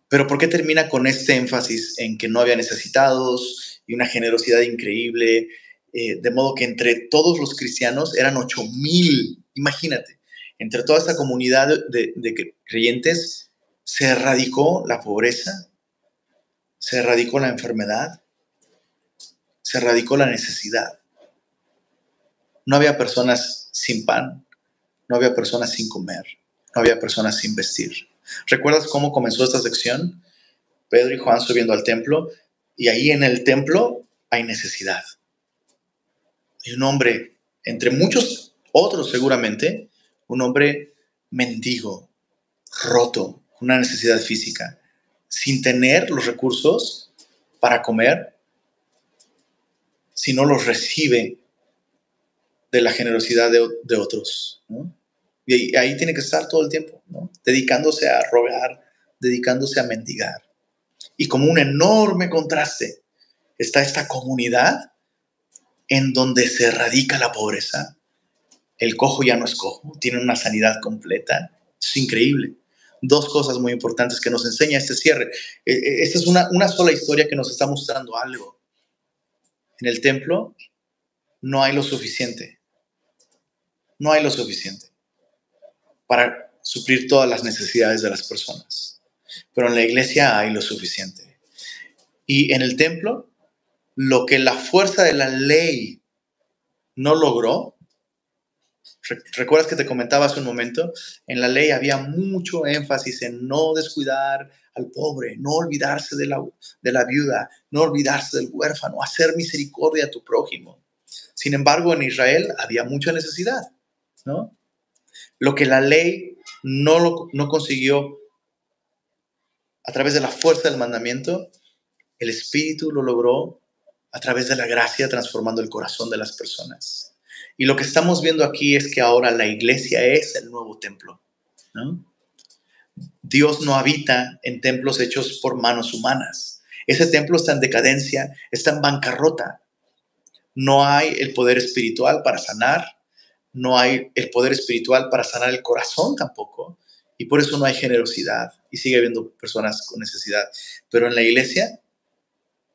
pero ¿por qué termina con este énfasis en que no había necesitados y una generosidad increíble? Eh, de modo que entre todos los cristianos eran ocho mil, imagínate, entre toda esta comunidad de creyentes se erradicó la pobreza, se erradicó la enfermedad, se erradicó la necesidad. No había personas sin pan, no había personas sin comer, no había personas sin vestir. ¿Recuerdas cómo comenzó esta sección? Pedro y Juan subiendo al templo y ahí en el templo hay necesidad. Hay un hombre, entre muchos otros seguramente, un hombre mendigo, roto, una necesidad física, sin tener los recursos para comer, si no los recibe de la generosidad de, otros. Y ahí, tiene que estar todo el tiempo, dedicándose a rogar, dedicándose a mendigar. Y como un enorme contraste está esta comunidad en donde se radica la pobreza. El cojo ya no es cojo, tiene una sanidad completa. Es increíble dos cosas muy importantes que nos enseña este cierre. E, e, esta es una, una sola historia que nos está mostrando algo. En el templo no hay lo suficiente. No hay lo suficiente para suplir todas las necesidades de las personas. Pero en la iglesia hay lo suficiente. Y en el templo, lo que la fuerza de la ley no logró, ¿Recuerdas que te comentaba hace un momento? En la ley había mucho énfasis en no descuidar al pobre, no olvidarse de la, de la viuda, no olvidarse del huérfano, hacer misericordia a tu prójimo. Sin embargo, en Israel había mucha necesidad, ¿no? Lo que la ley no, lo, no consiguió a través de la fuerza del mandamiento, el Espíritu lo logró a través de la gracia transformando el corazón de las personas. Y lo que estamos viendo aquí es que ahora la iglesia es el nuevo templo. Dios no habita en templos hechos por manos humanas. Ese templo está en decadencia, está en bancarrota. No hay el poder espiritual para sanar, no hay el poder espiritual para sanar el corazón tampoco. Y por eso no hay generosidad y sigue habiendo personas con necesidad. Pero en la iglesia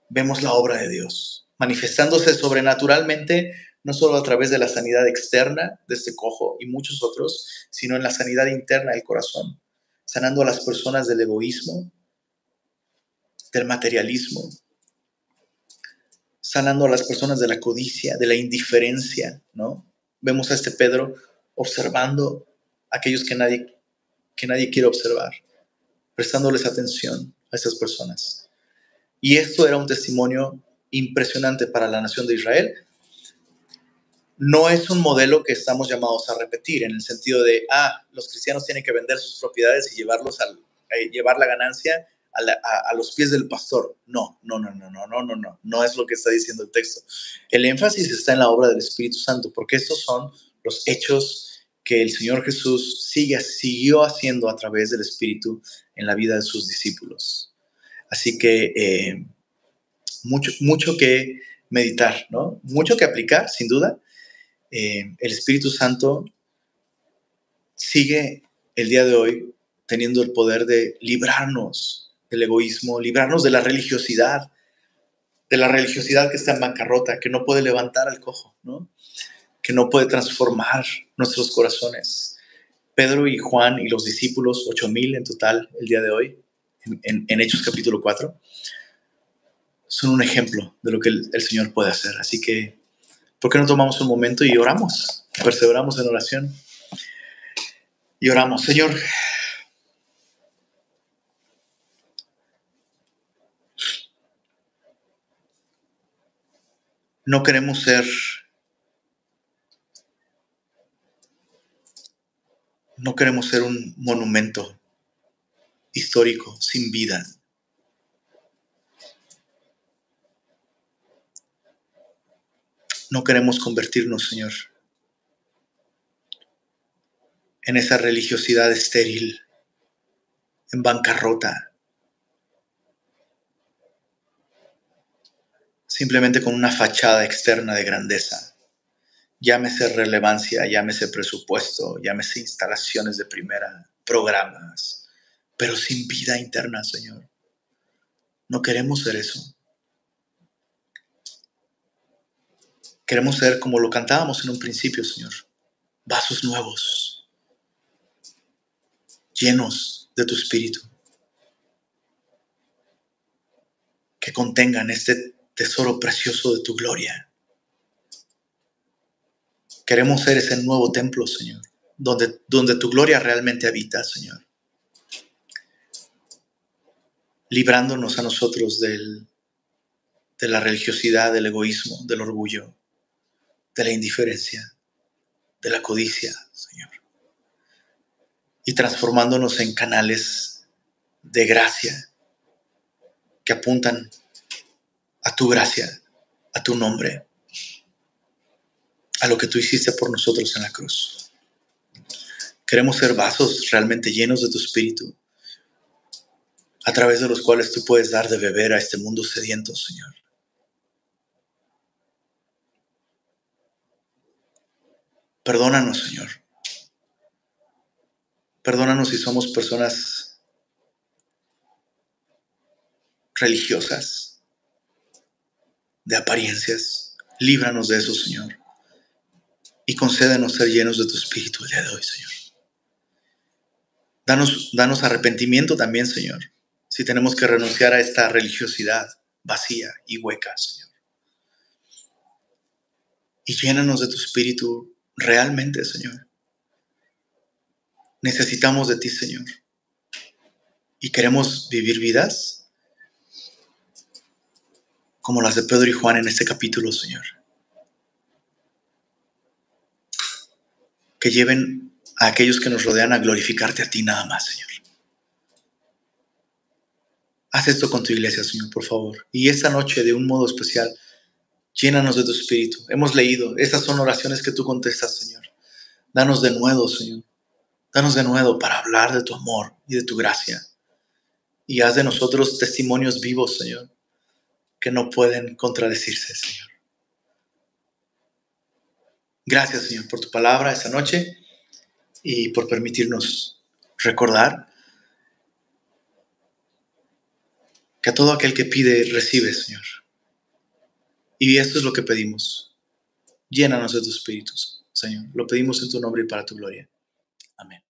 vemos la obra de Dios manifestándose sobrenaturalmente no solo a través de la sanidad externa de este cojo y muchos otros, sino en la sanidad interna del corazón. sanando a las personas del egoísmo, del materialismo, sanando a las personas de la codicia, de la indiferencia, ¿no? Vemos a este Pedro observando a aquellos que nadie, que nadie quiere observar, prestándoles atención a esas personas. Y esto era un testimonio impresionante para la nación de Israel. No es un modelo que estamos llamados a repetir en el sentido de, ah, los cristianos tienen que vender sus propiedades y llevarlos al, eh, llevar la ganancia a, los pies del pastor. No, no, no, no, no, no, no, no, no es lo que está diciendo el texto. El énfasis está en la obra del Espíritu Santo, porque estos son los hechos que el Señor Jesús sigue, siguió haciendo a través del Espíritu en la vida de sus discípulos. Así que eh, mucho, mucho que meditar, ¿no? Mucho que aplicar, sin duda. Eh, el Espíritu Santo sigue el día de hoy teniendo el poder de librarnos del egoísmo, librarnos de la religiosidad, de la religiosidad que está en bancarrota, que no puede levantar al cojo, ¿no? que no puede transformar nuestros corazones. Pedro y Juan y los discípulos, ocho mil en total el día de hoy, en, Hechos capítulo 4, son un ejemplo de lo que el Señor puede hacer. Así que, ¿por qué no tomamos un momento y oramos? Perseveramos en oración. Y oramos, Señor, No queremos ser no queremos ser un monumento histórico sin vida. No queremos convertirnos, Señor, en esa religiosidad estéril, en bancarrota, simplemente con una fachada externa de grandeza. Llámese relevancia, llámese presupuesto, llámese instalaciones de primera, programas, pero sin vida interna, Señor. No queremos ser eso. Queremos ser como lo cantábamos en un principio, Señor. Vasos nuevos, llenos de tu espíritu, que contengan este tesoro precioso de tu gloria. Queremos ser ese nuevo templo, Señor, donde, donde tu gloria realmente habita, Señor. Librándonos a nosotros del, de la religiosidad, del egoísmo, del orgullo, de la indiferencia, de la codicia, Señor. Y transformándonos en canales de gracia que apuntan a tu gracia, a tu nombre, a lo que tú hiciste por nosotros en la cruz. Queremos ser vasos realmente llenos de tu espíritu, a través de los cuales tú puedes dar de beber a este mundo sediento, Señor. Perdónanos, Señor. Perdónanos si somos personas religiosas de apariencias. Líbranos de eso, Señor. Y concédenos ser llenos de tu Espíritu el día de hoy, Señor. Danos, danos arrepentimiento también, Señor, si tenemos que renunciar a esta religiosidad vacía y hueca, Señor. Y llénanos de tu Espíritu realmente, Señor. Necesitamos de ti, Señor. Y queremos vivir vidas como las de Pedro y Juan en este capítulo, Señor. Que lleven a aquellos que nos rodean a glorificarte a ti nada más, Señor. Haz esto con tu iglesia, Señor, por favor. Y esta noche, de un modo especial, llénanos de tu espíritu. Hemos leído, esas son oraciones que tú contestas, Señor. Danos de nuevo, Señor. Danos de nuevo para hablar de tu amor y de tu gracia. Y haz de nosotros testimonios vivos, Señor, que no pueden contradecirse, Señor. Gracias, Señor, por tu palabra esta noche y por permitirnos recordar que a todo aquel que pide, recibe, Señor. Y esto es lo que pedimos. Llénanos de tu espíritu, Señor. Lo pedimos en tu nombre y para tu gloria. Amén.